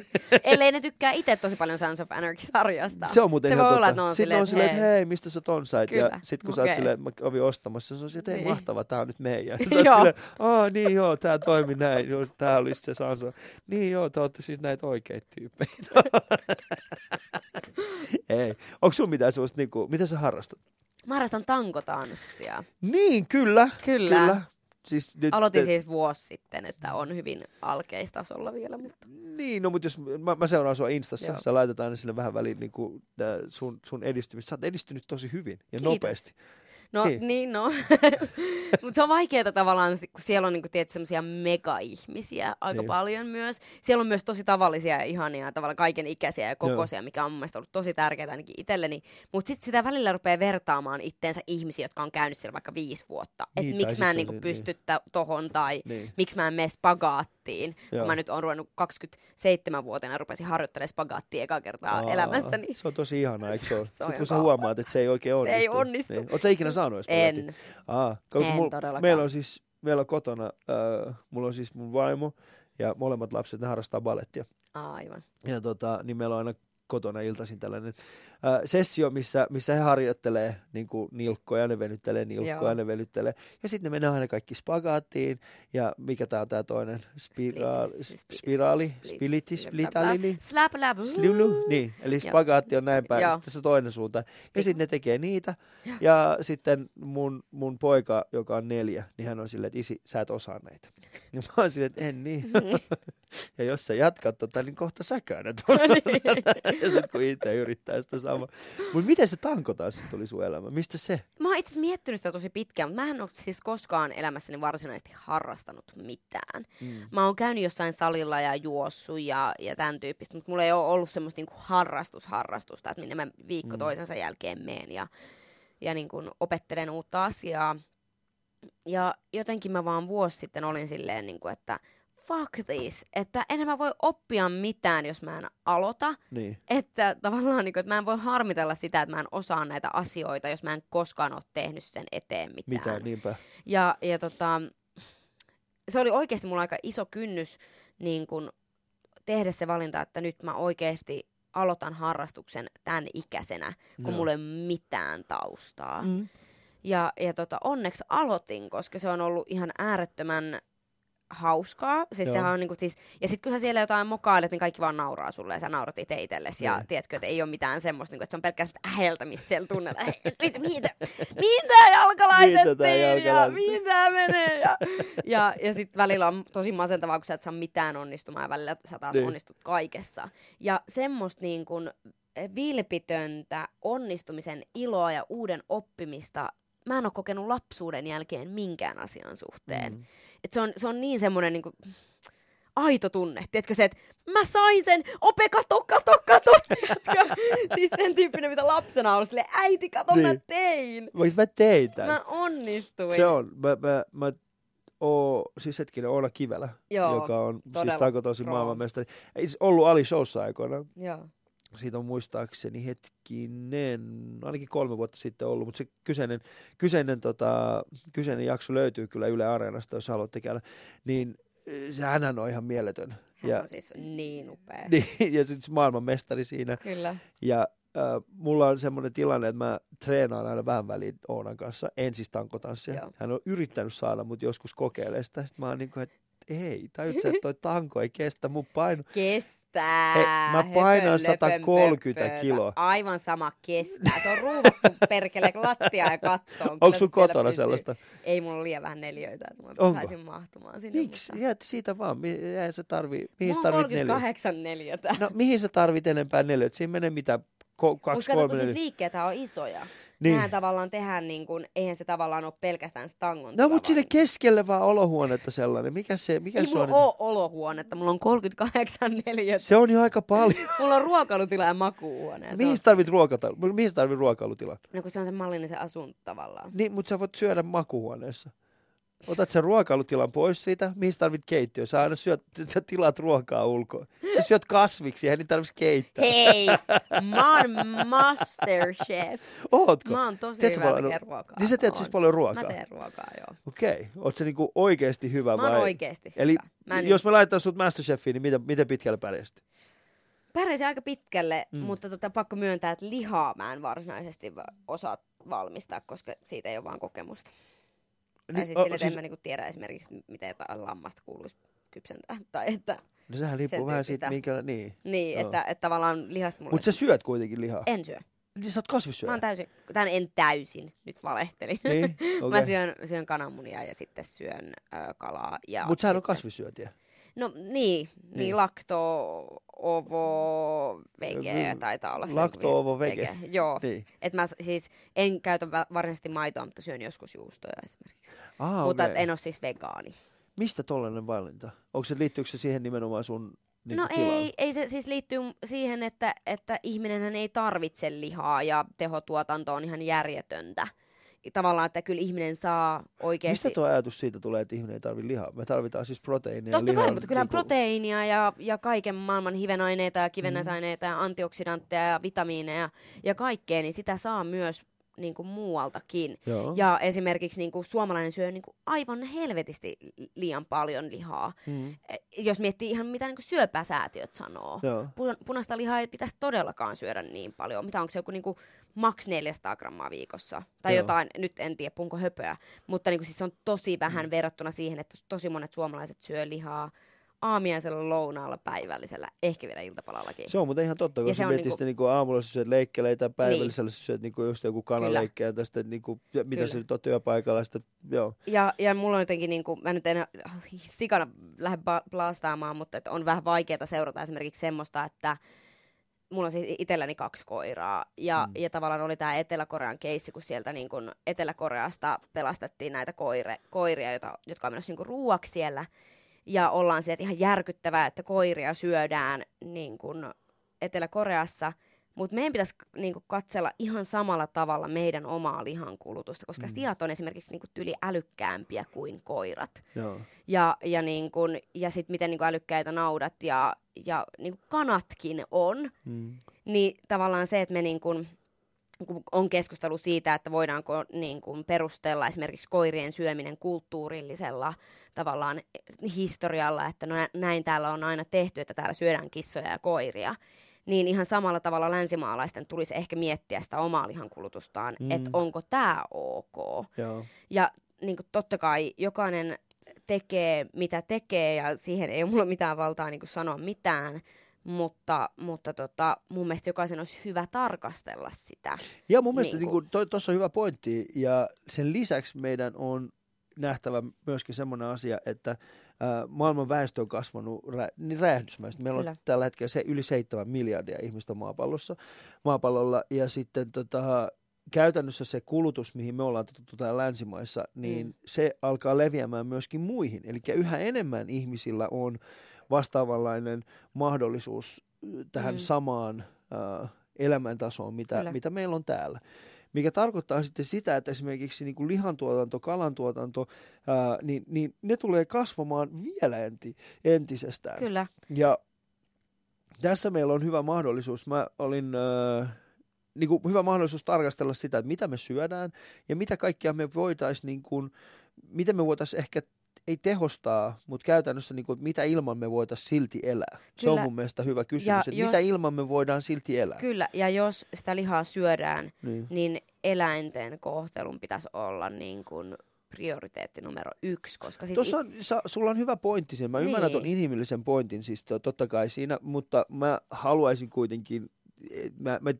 ellei ne tykkää itse tosi paljon Sons of Anarchy-sarjasta. Se on muuten Se ihan voi totta. olla, on Sitten silleen, on silleen, että hei. mistä sä ton sait? Ja Kyllä, sitten kun sä oot silleen, mä kävin ostamassa, se on silleen, että hei, Niin. mahtavaa, tää on nyt meidän. Sä oot silleen, aa niin joo, tää toimi näin, joo, tää olisi se Sanso. Niin joo, te ootte siis näitä oikeita tyyppejä. Ei. Onko sulla mitään sellaista, niinku, mitä sä harrastat? Mä harrastan tankotanssia. Niin, kyllä. Kyllä. Kyllä. Siis nyt, Aloitin siis vuosi sitten, että on hyvin alkeistasolla vielä, mutta Niin, no mutta jos mä, mä seuraan sua Instassa, Joo. sä laitat aina sinne vähän väliin niin kuin, sun, sun edistymistä. Sä oot edistynyt tosi hyvin ja Kiitos. nopeasti. No Niin. niin, niin no. Mutta se on vaikeaa tavallaan, kun siellä on niinku, tiedät, semmoisia mega-ihmisiä aika Niin. niin. paljon myös. Siellä on myös tosi tavallisia ja ihania, tavallaan kaiken ikäisiä ja kokoisia, mikä on mun mielestä ollut tosi tärkeää ainakin itselleni. Mutta sitten sitä välillä rupeaa vertaamaan itteensä ihmisiä, jotka on käynyt siellä vaikka viisi vuotta. Että Niin, miksi mä se en on niinku se- pysty niin. tohon tai Niin. miksi mä en mene spagaattiin. Joo. Kun mä nyt oon ruvennut 27-vuotiaana rupesin harjoittelemaan spagaattia ekaa kertaa Aa, elämässäni. Se on tosi ihanaa, eikö se ole? Se on Sitten kun sä huomaat, että se ei oikein Se onnistu. ei onnistu. Niin. Oletko ikinä saanut edes? En. Aa, kun En mul- todellakaan. Meillä on siis, meillä on kotona, äh, mulla on siis mun vaimo ja molemmat lapset, ne harrastaa balettia. Aivan. Ja tota, niin meillä on aina kotona iltaisin tällainen äh, sessio, missä, missä he harjoittelee niin kuin nilkkoja, ne venyttelee nilkkoja, Joo. ne venyttelee. Ja sitten ne menee aina kaikki spagaattiin. Ja mikä tämä on tämä toinen? Spiraali, spiliti, splitalili. Slap, lap, Sliulu, niin, eli spagaatti on näin päin, sitten se toinen suunta. Ja sitten ne tekee niitä. Ja sitten mun, mun poika, joka on neljä, niin hän on silleen, että isi, sä et osaa näitä. Ja mä oon silleen, että en niin. ja jos sä jatkat tota, niin kohta et osaa tätä. Ja sitten kun itse yrittää sitä samaa. Mutta miten se tankotanssi tuli sun elämä? Mistä se? Mä oon itse miettinyt sitä tosi pitkään, mutta mä en ole siis koskaan elämässäni varsinaisesti harrastanut mitään. Mm. Mä oon käynyt jossain salilla ja juossut ja, ja tämän tyyppistä, mutta mulla ei ole ollut semmoista niinku harrastusharrastusta, että minne mä viikko Mm. toisensa jälkeen meen ja, ja niinku opettelen uutta asiaa. Ja jotenkin mä vaan vuosi sitten olin silleen, niinku, että fuck this, että enhän mä voi oppia mitään, jos mä en aloita. Niin. Että tavallaan, niin kuin, että mä en voi harmitella sitä, että mä en osaa näitä asioita, jos mä en koskaan ole tehnyt sen eteen mitään. Mitä, niinpä. Ja, ja tota, se oli oikeasti mulla aika iso kynnys niin kun, tehdä se valinta, että nyt mä oikeasti aloitan harrastuksen tämän ikäisenä, kun Joo. mulla ei ole mitään taustaa. Mm. Ja, ja tota, onneksi aloitin, koska se on ollut ihan äärettömän hauskaa. Siis Joo. sehän on niinku, siis, ja sitten kun sä siellä jotain mokailet, niin kaikki vaan nauraa sulle ja sä naurat itse itsellesi. Ja Niin. tiedätkö, että ei ole mitään semmoista, niinku, että se on pelkästään äheltämistä siellä tunnella. Mitä, mihin, tää- mihin tää jalka laitettiin? tää jalka ja tää menee? Ja, ja, ja sitten välillä on tosi masentavaa, kun sä et saa mitään onnistumaan ja välillä sä taas Niin. onnistut kaikessa. Ja semmoista niin kuin vilpitöntä onnistumisen iloa ja uuden oppimista mä en ole kokenut lapsuuden jälkeen minkään asian suhteen. Mm. Et se, on, se on niin semmoinen niin aito tunne. Tiedätkö se, että mä sain sen, ope kato, kato, kato, siis sen tyyppinen, mitä lapsena on silleen, äiti, kato, mä Niin. tein. Mä, mä tein tämän. Mä onnistuin. Se on. Mä, mä, mä oo, siis hetkinen, Oona Kivelä, Joo, joka on siis taikotosi pro. maailmanmestari. Ei siis ollut Ali Showssa aikoina. Joo. Siitä on muistaakseni hetkinen, ainakin kolme vuotta sitten ollut, mutta se kyseinen, kyseinen, tota, kyseinen jakso löytyy kyllä Yle Areenasta, jos haluatte käydä. Niin eh, se hänhän on ihan mieletön. Hän Ja, on siis niin upea. niin, ja sitten maailmanmestari siinä. Kyllä. Ja äh, mulla on semmoinen tilanne, että mä treenaan aina vähän väliin Oonan kanssa, en siis tankotanssia. Joo. Hän on yrittänyt saada mut joskus kokeilemaan sitä. Sitten mä oon niin kuin, että ei, tajut sä, että toi tanko ei kestä mun paino. Kestää. Hei, mä Höpön, painan löpön, 130 pöpö. kiloa. Aivan sama kestää. Se on ruuvattu perkele lattia ja kattoon. Onko sun kotona pysyy. sellaista? Ei mulla ole liian vähän neljöitä, että mä Onko? saisin mahtumaan sinne. Miksi? Mutta... Jäät siitä vaan. Mi- Eihän se tarvii. Mihin sä Mulla on tarvit neljä? 38 neljötä. No mihin sä tarvit enempää neljä? Siinä menee mitä? Ko- kaksi, Mutta siis neljä. liikkeitä on isoja. Niin. Nehän tavallaan tehdään niin kuin, eihän se tavallaan ole pelkästään se tangon No mutta sinne keskelle vaan olohuonetta sellainen. Mikä se, mikä Ei se mulla on? ole olohuonetta, mulla on 38 neliötä. Se on jo aika paljon. Mulla on ruokailutila ja makuuhuone. mihin on- sä tarvit ruokata? Mihin tarvit ruokailutila? No kun se on se mallinen se asunto tavallaan. Niin, mutta sä voit syödä makuhuoneessa. Otat sen ruokailutilan pois siitä, mihin tarvit keittiö. Sä aina syöt, sä tilaat ruokaa ulkoa. Sä syöt kasviksi, eihän niitä tarvitsisi keittää. Hei, mä oon masterchef. Ootko? Mä oon tosi Teet sä hyvä paljon- ruokaa. Niin sä teet siis paljon ruokaa? Mä teen ruokaa, joo. Okei. Oot sä niinku oikeesti hyvä Mä vai? oon oikeesti Eli hyvä. Mä en jos mä laitan sut Masterchefiin, niin miten, miten pitkälle pärjäsit? Pärjäsin aika pitkälle, Mm. mutta tota, pakko myöntää, että lihaa mä en varsinaisesti va- osaa valmistaa, koska siitä ei ole vaan kokemusta. Tai Niin, siis o- sille, siis- en mä niinku tiedä esimerkiksi, miten jotain lammasta kuuluisi kypsentää. Tai että, No sehän riippuu vähän siitä, minkä... Niin. niin, Joo. että, että tavallaan lihasta mulle... Mutta sä syöt kuitenkin lihaa. En syö. Niin sä oot Mä kasvissyöjä. oon täysin, tämän en täysin, nyt valehtelin. Niin, Mä okei. syön, syön kananmunia ja sitten syön ö, kalaa. Ja Mutta sehän on sitten- kasvissyötiä. No niin, Niin. niin, lakto, ovo, vege taitaa olla se. lakto, ovo, vege. Joo. Niin. Et mä siis en käytä va- varsinaisesti maitoa, mutta syön joskus juustoja esimerkiksi. Ah, Mutta okei. et en ole siis vegaani. Mistä tollainen valinta? Onko se, liittyykö se siihen nimenomaan sun niin no tilaan? ei, ei se siis liittyy siihen, että, että ihminenhän ei tarvitse lihaa ja tehotuotanto on ihan järjetöntä. Tavallaan, että kyllä ihminen saa oikeasti... Mistä tuo ajatus siitä tulee, että ihminen ei tarvitse lihaa? Me tarvitaan siis proteiinia. Totta lihaa, kai, mutta kyllä niinku- proteiinia ja, ja kaiken maailman hivenaineita ja kivennäisaineita ja antioksidantteja ja vitamiineja ja kaikkea, niin sitä saa myös niin kuin muualtakin. Joo. Ja esimerkiksi niin kuin suomalainen syö niin kuin aivan helvetisti liian paljon lihaa. Mm. E, Jos miettii ihan mitä niin kuin syöpäsäätiöt sanoo. Joo. Pu- punaista lihaa ei pitäisi todellakaan syödä niin paljon. Mitä onko se joku niin kuin maks 400 grammaa viikossa? Tai Joo. jotain, nyt en tiedä, punko höpöä. Mutta niin kuin siis se on tosi vähän mm. verrattuna siihen, että tosi monet suomalaiset syö lihaa aamiaisella, lounaalla, päivällisellä, ehkä vielä iltapalallakin. Se on muuten ihan totta, on mietit niinku- sitä niinku aamulla sä syöt leikkeleitä, päivällisellä sä syöt niinku just joku kanaleikkiä tästä, niinku, mitä Kyllä. se nyt on työpaikalla, sitä, joo. Ja, ja mulla on jotenkin, niin kuin, mä nyt en äh, sikana lähde blastaamaan, mutta että on vähän vaikeaa seurata esimerkiksi semmoista, että mulla on siis itselläni kaksi koiraa. Ja, mm. ja tavallaan oli tämä Etelä-Korean keissi, kun sieltä niin kun Etelä-Koreasta pelastettiin näitä koire, koiria, jota, jotka on menossa niin ruuaksi siellä. Ja ollaan sieltä ihan järkyttävää, että koiria syödään niin kun Etelä-Koreassa. Mutta meidän pitäisi niin kun, katsella ihan samalla tavalla meidän omaa lihankulutusta, koska mm. sijat on esimerkiksi niin kun, tyli älykkäämpiä kuin koirat. joo. Ja, ja, niin kun, ja sitten miten niin kun älykkäitä naudat ja, ja niin kun kanatkin on, Mm. niin tavallaan se, että me niin kun on keskustelu siitä, että voidaanko niin kun perustella esimerkiksi koirien syöminen kulttuurillisella tavallaan historialla, että no nä- näin täällä on aina tehty, että täällä syödään kissoja ja koiria, niin ihan samalla tavalla länsimaalaisten tulisi ehkä miettiä sitä omaa lihankulutustaan, Mm. että onko tämä ok. Joo. Ja niin kuin totta kai jokainen tekee mitä tekee ja siihen ei ole mulla mitään valtaa niin kuin sanoa mitään, mutta, mutta tota, mun mielestä jokaisen olisi hyvä tarkastella sitä. Ja mun mielestä Niinku. niin tuossa on hyvä pointti, ja sen lisäksi meidän on nähtävä myöskin semmoinen asia, että ää, maailman väestö on kasvanut rä, niin räjähdysmäisesti. Meillä Kyllä. on tällä hetkellä se yli 7 miljardia ihmistä maapallossa, maapallolla, ja sitten tota, käytännössä se kulutus, mihin me ollaan totuttu täällä länsimaissa, niin Mm. se alkaa leviämään myöskin muihin. Eli yhä enemmän ihmisillä on vastaavanlainen mahdollisuus äh, tähän Mm. samaan äh, elämäntasoon, mitä, Kyllä. mitä meillä on täällä. Mikä tarkoittaa sitten sitä, että esimerkiksi niin kuin lihantuotanto, kalantuotanto, ää, niin, niin ne tulee kasvamaan vielä enti, entisestään. Kyllä, Ja tässä meillä on hyvä mahdollisuus. Mä olin äh, niin kuin hyvä mahdollisuus tarkastella sitä, että mitä me syödään ja mitä kaikkia me voitaisiin, niin kuin, miten me voitaisiin ehkä ei tehostaa, mutta käytännössä niin kuin, mitä ilman me voitaisiin silti elää. Se on Kyllä. mun mielestä hyvä kysymys, Ja että jos- mitä ilman me voidaan silti elää. kyllä. Ja jos sitä lihaa syödään, Niin. niin eläinten kohtelun pitäisi olla niin kuin prioriteetti numero yksi, koska siis Tuossa on, sa, sulla on hyvä pointti siinä. Mä niin. ymmärrän tuon inhimillisen pointin siis to- totta kai siinä, mutta mä haluaisin kuitenkin, mä, mä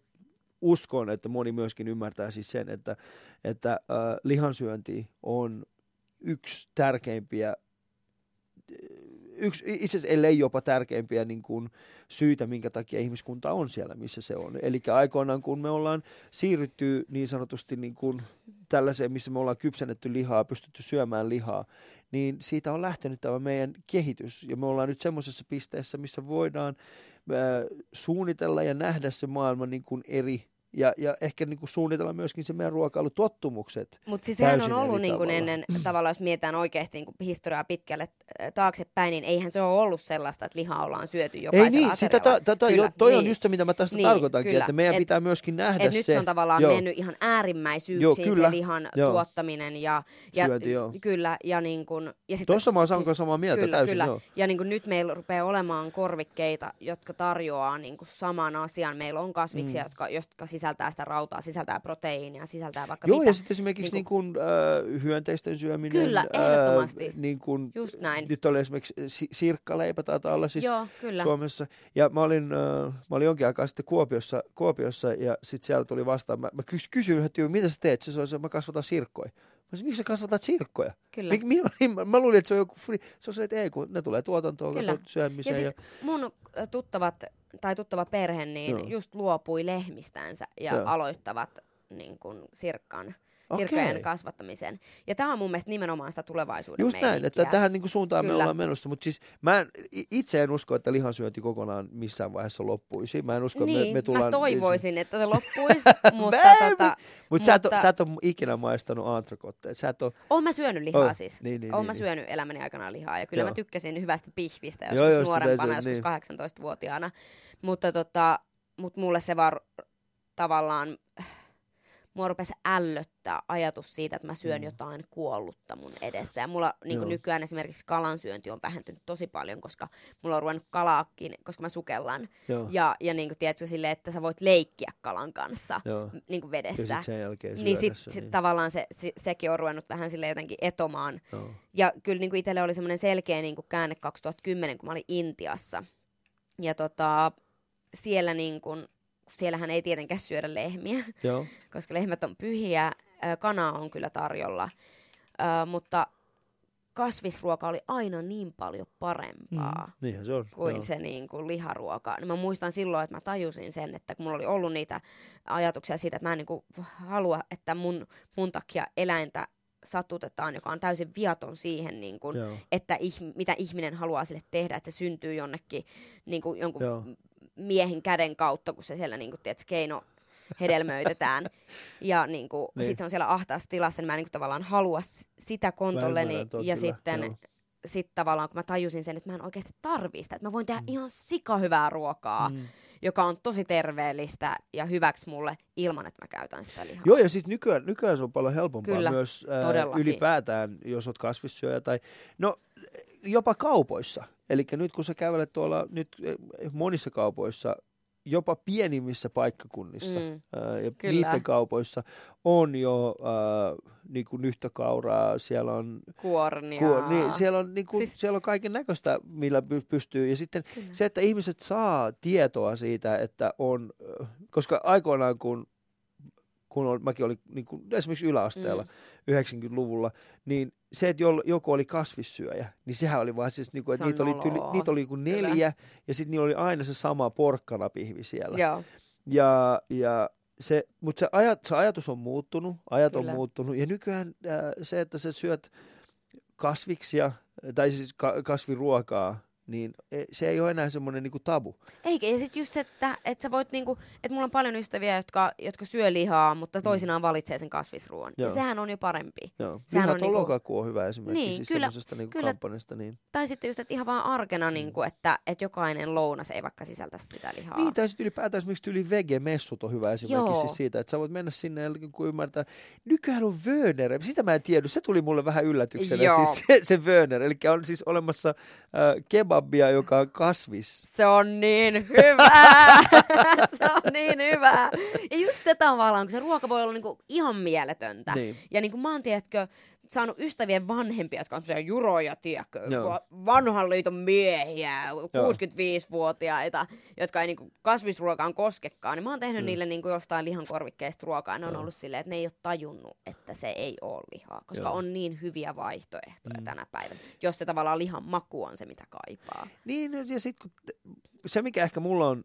uskon, että moni myöskin ymmärtää siis sen, että, että äh, lihansyönti on yksi tärkeimpiä yksi, itse asiassa ellei jopa tärkeimpiä niin kuin, syitä, minkä takia ihmiskunta on siellä, missä se on. Eli aikoinaan, kun me ollaan siirrytty niin sanotusti niin kuin, tällaiseen, missä me ollaan kypsennetty lihaa, pystytty syömään lihaa, niin siitä on lähtenyt tämä meidän kehitys. Ja me ollaan nyt semmoisessa pisteessä, missä voidaan ää, suunnitella ja nähdä se maailma niin kuin eri ja, ja ehkä niin kuin suunnitella myöskin se meidän ruokailutottumukset. Mutta siis sehän on ollut niin kuin ennen, tavallaan jos mietitään oikeasti niin kuin historiaa pitkälle äh, taaksepäin, niin eihän se ole ollut sellaista, että lihaa ollaan syöty Ei jokaisella niin, sitä aterialla. ta, ta, ta, Kyllä, jo, toi on niin. just se, mitä mä tässä Niin, tarkoitankin, kyllä. että meidän Et- pitää myöskin nähdä Et se. nyt se on tavallaan joo, mennyt ihan äärimmäisyyksiin Joo, se kyllä. lihan Joo. tuottaminen. Ja, ja, Syönti, joo. Kyllä, ja, niin kun, ja sit, Tuossa mä oon siis, samaa mieltä kyllä, täysin, kyllä. joo. Ja niin kun nyt meillä rupeaa olemaan korvikkeita, jotka tarjoaa niin kun saman asian. Meillä on kasviksia, Mm. jotka, jotka sisältää sitä rautaa, sisältää proteiinia, sisältää vaikka Joo, mitä. ja sitten esimerkiksi niin kuin, äh, hyönteisten syöminen. Kyllä, ehdottomasti. Äh, niin kuin, Just näin. Nyt oli esimerkiksi si- sirkkaleipä taitaa olla siis Joo, kyllä. Suomessa. Ja mä olin, äh, mä olin jonkin aikaa sitten Kuopiossa, Kuopiossa ja sitten siellä tuli vastaan. Mä, mä kys- kysyin tyypin, mitä sä teet? Se että mä kasvatan sirkkoja. Mä sanoin, miksi sä kasvatat sirkkoja? Kyllä. Mik, mi, mä, mä luulin, että se on joku free. Se on se, että ei, kun ne tulee tuotantoon, Kyllä. syömiseen. Ja siis mun ö, tuttavat, tai tuttava perhe, niin Joo. just luopui lehmistänsä ja Joo. aloittavat niin kuin Okei. sirkkojen kasvattamisen. Ja tämä on mun mielestä nimenomaan sitä tulevaisuuden Just näin, että tähän niin kuin suuntaan me Kyllä. ollaan menossa. Mutta siis mä en, itse en usko, että lihansyönti kokonaan missään vaiheessa loppuisi. Mä en usko, niin, että me, me tullaan... mä toivoisin, että se loppuisi, mutta Mä tota, Mutta sä, et oo- mutta- sä et ole ikinä maistanut antrakotteja. Sä et ole... oon mä syönyt lihaa Oh, siis. niin, niin, oon niin, mä niin. syönyt elämäni aikana lihaa ja kyllä Joo. mä tykkäsin hyvästä pihvistä Joo, joskus joo, sitä nuorempana, joskus niin. 18-vuotiaana. Mutta tota, mut mulle se var tavallaan mua rupesi ällöttää ajatus siitä, että mä syön Mm. jotain kuollutta mun edessä. Ja mulla niin Joo. nykyään esimerkiksi kalansyönti on vähentynyt tosi paljon, koska mulla on ruvennut kalaakin, koska mä sukellan. Joo. Ja, ja niin kuin, tiedätkö, silleen, että sä voit leikkiä kalan kanssa Joo. niin kuin Ja vedessä. sitten sen jälkeen niin sit, se, sit niin. tavallaan se, se, sekin on ruvennut vähän sille jotenkin etomaan. Joo. Ja kyllä niin kuin itselle oli semmoinen selkeä niin kuin käänne 2010, kun mä olin Intiassa. Ja tota, siellä niin kuin, siellähän ei tietenkään syödä lehmiä, Joo. koska lehmät on pyhiä. Kanaa on kyllä tarjolla, Ö, mutta kasvisruoka oli aina niin paljon parempaa Mm. Niinhän se on. kuin joo. se niin kuin liharuoka. Niin mä muistan silloin, että mä tajusin sen, että kun mulla oli ollut niitä ajatuksia siitä, että mä en niin kuin halua, että mun, mun takia eläintä satutetaan, joka on täysin viaton siihen, niin kuin, Joo. että ihm- mitä ihminen haluaa sille tehdä, että se syntyy jonnekin niin kuin jonkun Joo. Miehen käden kautta, kun se siellä niin kuin, tiedätkö, keino hedelmöitetään. ja niin kuin, Niin. sit se on siellä ahtaassa tilassa, niin mä en niin kuin, tavallaan halua sitä kontolleni. Ja kyllä, sitten joo. sit tavallaan, kun mä tajusin sen, että mä en oikeasti tarvii sitä, että mä voin tehdä ihan sika hyvää ruokaa, Mm. joka on tosi terveellistä ja hyväksi mulle ilman, että mä käytän sitä lihaa. Joo, ja siis nykyään, nykyään se on paljon helpompaa Kyllä, myös ää, todellakin. ylipäätään, jos olet kasvissyöjä tai, no jopa kaupoissa. Eli nyt kun sä kävelet tuolla nyt eh, monissa kaupoissa, jopa pienimmissä paikkakunnissa Mm, ää, ja kyllä. niiden kaupoissa on jo ää, niin kuin nyhtökauraa, siellä on, Kuornia. ku, niin, siellä on, niin kuin, Siis- siellä on kaiken näköistä, millä py- pystyy. Ja sitten Kyllä. se, että ihmiset saa tietoa siitä, että on, koska aikoinaan kun, kun ol, mäkin olin niin kuin, esimerkiksi yläasteella Mm. 90-luvulla, niin se, että joku oli kasvissyöjä, niin sehän oli vaan siis, niin kuin, että niitä oli, tyli, niitä oli kuin Kyllä. neljä, ja sitten niillä oli aina se sama porkkanapihvi siellä. Joo, Ja, ja se, mutta se, ajat, se ajatus on muuttunut, ajat Kyllä. on muuttunut, ja nykyään äh, se, että sä syöt kasviksia, tai siis ka- kasviruokaa, niin e- se ei ole enää semmoinen niinku tabu. Eikä, ja sitten just se, että, että sä voit niinku, että mulla on paljon ystäviä, jotka, jotka syö lihaa, mutta toisinaan valitsee sen kasvisruoan. Ja Mm. Joo. sehän on jo parempi. Joo. Sehän Lihaton on niinku- lokaku on hyvä esimerkki Niin, siis kyllä- semmoisesta niinku kyllä. kampanjasta. Niin. Tai sitten just, että ihan vaan arkena, niin kuin, että, että jokainen lounas ei vaikka sisältä sitä lihaa. Niin, tai sitten ylipäätään esimerkiksi yli vege-messut on hyvä esimerkki Joo. siis siitä, että sä voit mennä sinne ja kun ymmärtää. Nykyään on Wörner, sitä mä en tiedä, se tuli mulle vähän yllätyksenä, Joo. siis se, se Wörner, eli on siis olemassa äh, kebabia, joka on kasvis. Se on niin hyvää! se on niin hyvää! Ja just se tavallaan, kun se ruoka voi olla niinku ihan mieletöntä. Niin. Ja niin kuin mä oon, tiedätkö, saanut ystävien vanhempia, jotka on semmoisia juroja, tiedätkö, vanhan liiton miehiä, 65-vuotiaita, jotka ei niinku kasvisruokaan koskekaan, niin mä oon tehnyt Mm. niille niinku jostain lihan korvikkeista ruokaa, ne on Joo. ollut silleen, että ne ei ole tajunnut, että se ei ole lihaa, koska Joo. on niin hyviä vaihtoehtoja Mm. tänä päivänä, jos se tavallaan lihan maku on se, mitä kaipaa. Niin, ja sitten se mikä ehkä mulla on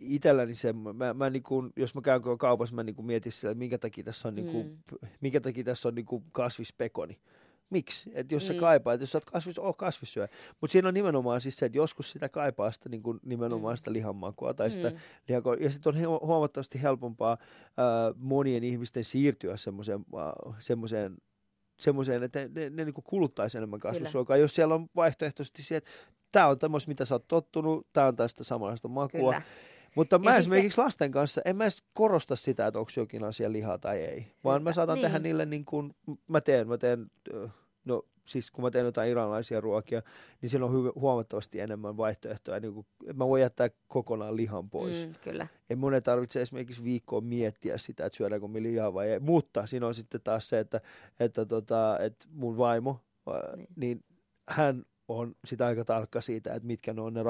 itselläni se, mä, mä niinku, jos mä käyn kaupassa, mä niinku mietin sitä, että minkä takia tässä on, Mm. minkä takia tässä on niinku kasvispekoni. Miksi? Et jos sä Niin. kaipaat, jos sä oot kasvis, oo kasvissyöjä. Mutta siinä on nimenomaan siis se, että joskus sitä kaipaa sitä niinku, nimenomaan Mm. sitä lihanmakua tai sitä Mm. lihako- Ja sitten on hu- huomattavasti helpompaa ää, monien ihmisten siirtyä semmoiseen, ää, semmoiseen semmoiseen, että ne, ne, ne niin kuluttaisi enemmän kasvisruokaa, jos siellä on vaihtoehtoisesti se, että tämä on tämmöistä, mitä sä oot tottunut, tämä on tästä samanlaista makua. Kyllä. Mutta mä siis esimerkiksi lasten kanssa, en mä edes korosta sitä, että onko jokin asia lihaa tai ei, vaan mä saatan Niin. tehdä niille niin kuin, mä teen, mä teen, no siis kun mä teen jotain iranlaisia ruokia, niin siinä on huomattavasti enemmän vaihtoehtoja, niin kuin, mä voin jättää kokonaan lihan pois. Mm, kyllä. Ei mun ei tarvitse esimerkiksi viikkoa miettiä sitä, että syödäänkö me lihaa vai ei. Mutta siinä on sitten taas se, että, että, tota, että mun vaimo, niin. Niin. hän on sitä aika tarkka siitä, että mitkä ne on ne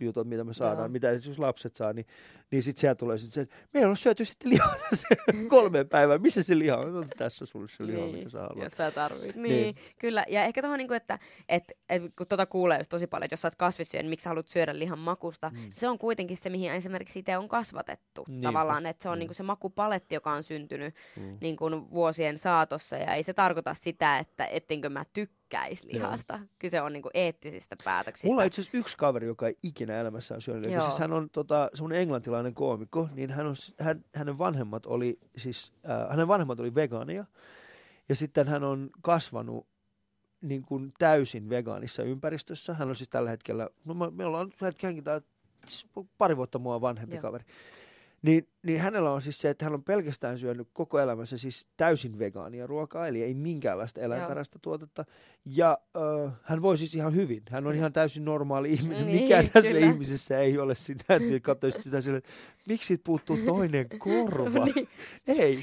ravintojutut, mitä me saadaan, Joo. mitä jos lapset saa, niin, niin sitten sieltä tulee sitten se, meillä on syöty sitten lihaa tässä kolmeen päivään, missä se liha on? No, tässä sulle se liha, Niin, mitä sä haluat. Jos sä tarvit. Niin, Niin. niin, kyllä. Ja ehkä tuohon, niin että et, et, kun tuota kuulee just tosi paljon, että jos sä oot kasvissyöjä, niin miksi sä haluat syödä lihan makusta. Mm. Se on kuitenkin se, mihin esimerkiksi itse on kasvatettu. Niinpä. Tavallaan, että se on Mm. niin kuin se makupaletti, joka on syntynyt Mm. niin kuin vuosien saatossa. Ja ei se tarkoita sitä, että ettenkö mä tykkäisi Joo. lihasta. Kyse on niin kuin eettisistä päätöksistä. Mulla on itse asiassa yksi kaveri, joka ei ikinä elämässään syönyt. Joo. Siis hän on tota, semmoinen englantilainen koomikko, niin hän on, hän, hänen vanhemmat oli siis, äh, hänen vanhemmat oli vegaaneja. Ja sitten hän on kasvanut niin kuin täysin vegaanissa ympäristössä. Hän on siis tällä hetkellä, no me, me ollaan hänkin tää- pari vuotta mua vanhempi Joo. kaveri. Niin, niin hänellä on siis se, että hän on pelkästään syönyt koko elämänsä siis täysin vegaania ruokaa, eli ei minkäänlaista eläinperäistä tuotetta. Ja äh, hän voi siis ihan hyvin. Hän on ihan täysin normaali ihminen. Niin, Mikään tässä kyllä. ihmisessä ei ole sitä, että katsoisit sitä silleen, että miksi siitä puuttuu toinen korva? Niin. Ei,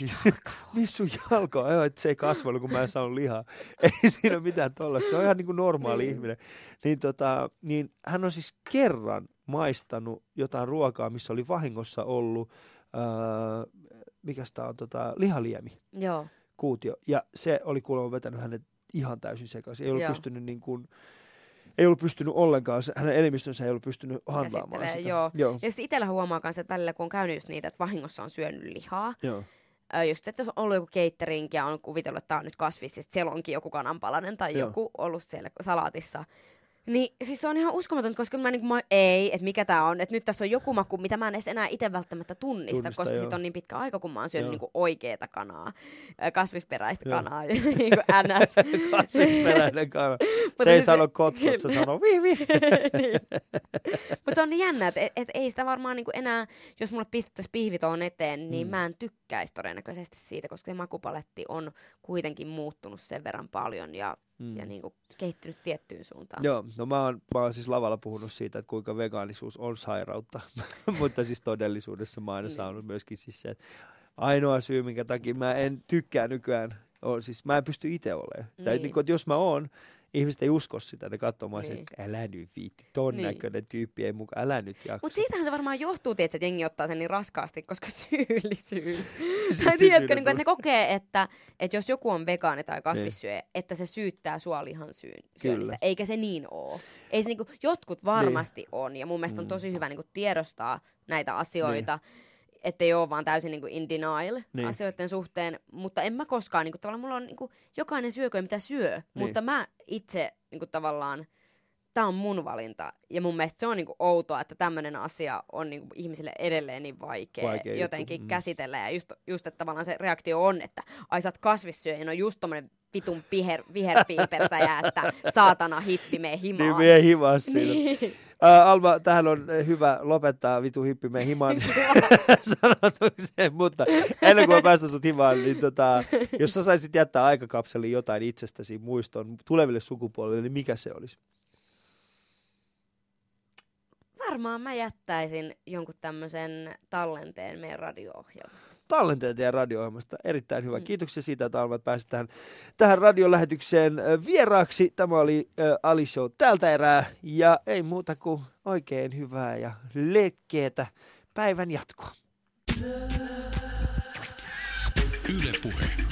missä sun jalka on? Että se ei kasvanut, kun mä en saanut lihaa. Ei siinä ole mitään tollasta. Se on ihan niin kuin normaali Niin. ihminen. Niin, tota, niin hän on siis kerran maistanut jotain ruokaa, missä oli vahingossa ollut, äh, mikä tämä on, tota, lihaliemi, Joo. kuutio. Ja se oli kuulemma vetänyt hänet ihan täysin sekaisin. Ei ollut Joo. pystynyt niin kuin, ei ollut pystynyt ollenkaan, hänen elimistönsä ei ollut pystynyt handlaamaan sitä. joo. Joo. Ja sitten itsellä huomaa myös, että välillä kun on käynyt just niitä, että vahingossa on syönyt lihaa, Joo. Ö, just, että jos on ollut joku catering ja on kuvitellut, että tämä on nyt kasvis, ja siellä onkin joku kananpalanen tai Joo. joku ollut siellä salaatissa. Niin siis se on ihan uskomatonta, koska mä, niin mä ei, että mikä tämä on, että nyt tässä on joku maku, mitä mä en edes enää itse välttämättä tunnista, Tunnista, koska joo. sit on niin pitkä aika, kun mä oon syönyt niinku oikeeta kanaa, kasvisperäistä Joo. kanaa, ja niinku ns. Kasvisperäinen kana. Se ei nyt sano kotkot, se sanoo vi vi. niin. Mutta se on niin jännä, että et, et ei sitä varmaan niinku enää, jos mulle pistettäisiin pihvitoon eteen, niin mm. mä en tykkäisi todennäköisesti siitä, koska se makupaletti on kuitenkin muuttunut sen verran paljon ja, Mm. ja niinku kehittynyt tiettyyn suuntaan. Joo, no mä oon, mä oon siis lavalla puhunut siitä, että kuinka vegaanisuus on sairautta, mutta siis todellisuudessa mä oon aina Niin. saanut myöskin siis se, että ainoa syy, minkä takia mä en tykkää nykyään, on siis mä en pysty itse olemaan. Niin. Tai Niin. niin kuin, että jos mä oon, ihmiset ei usko sitä, ne katsoo mua niin. Niin. että älä nyt viitti, ton niin. Niin. näköinen tyyppi ei mukaan, älä nyt jaksa. Mutta siitähän se varmaan johtuu, tietysti, että jengi ottaa sen niin raskaasti, koska syyllisyys. tai tiedätkö, niin kuin, että ne kokee, että, että jos joku on vegaani tai kasvissyöjä, että se syyttää sua lihan syyn, syönnistä, eikä se niin oo. Ei se, niin kuin, jotkut varmasti niin. on, ja mun mielestä on Mm. tosi hyvä niin kuin, tiedostaa näitä asioita, ettei ole vaan täysin niin kuin in denial Niin. asioiden suhteen, mutta en mä koskaan, niin kuin, tavallaan mulla on, niin kuin, jokainen syököön mitä syö, Niin. mutta mä itse niin kuin, tavallaan, tämä on mun valinta. Ja mun mielestä se on niinku outoa, että tämmöinen asia on niinku ihmisille edelleen niin vaikea, Vaikea juttu, jotenkin mm. käsitellä. Ja just, just, että tavallaan se reaktio on, että ai sä oot kasvissyöjä, no just tommonen vitun viher, viherpiipertäjä, että saatana hippi mee himaan. Niin vie himaa siinä. Ää, Alma, tähän on hyvä lopettaa vitu hippi meidän himaan sanotukseen, mutta ennen kuin mä päästän sut himaan, niin tota, jos sä saisit jättää aikakapseliin jotain itsestäsi muiston tuleville sukupolville, niin mikä se olisi? Varmaan mä jättäisin jonkun tämmöisen tallenteen meidän radio-ohjelmasta. Tallenteet ja radio-ohjelmasta. Erittäin hyvä. Mm. Kiitoksia siitä, että Alma, pääsit tähän, tähän radiolähetykseen vieraaksi. Tämä oli ö, Ali Show tältä erää. Ja ei muuta kuin oikein hyvää ja letkeetä päivän jatkoa. Yle Puhe.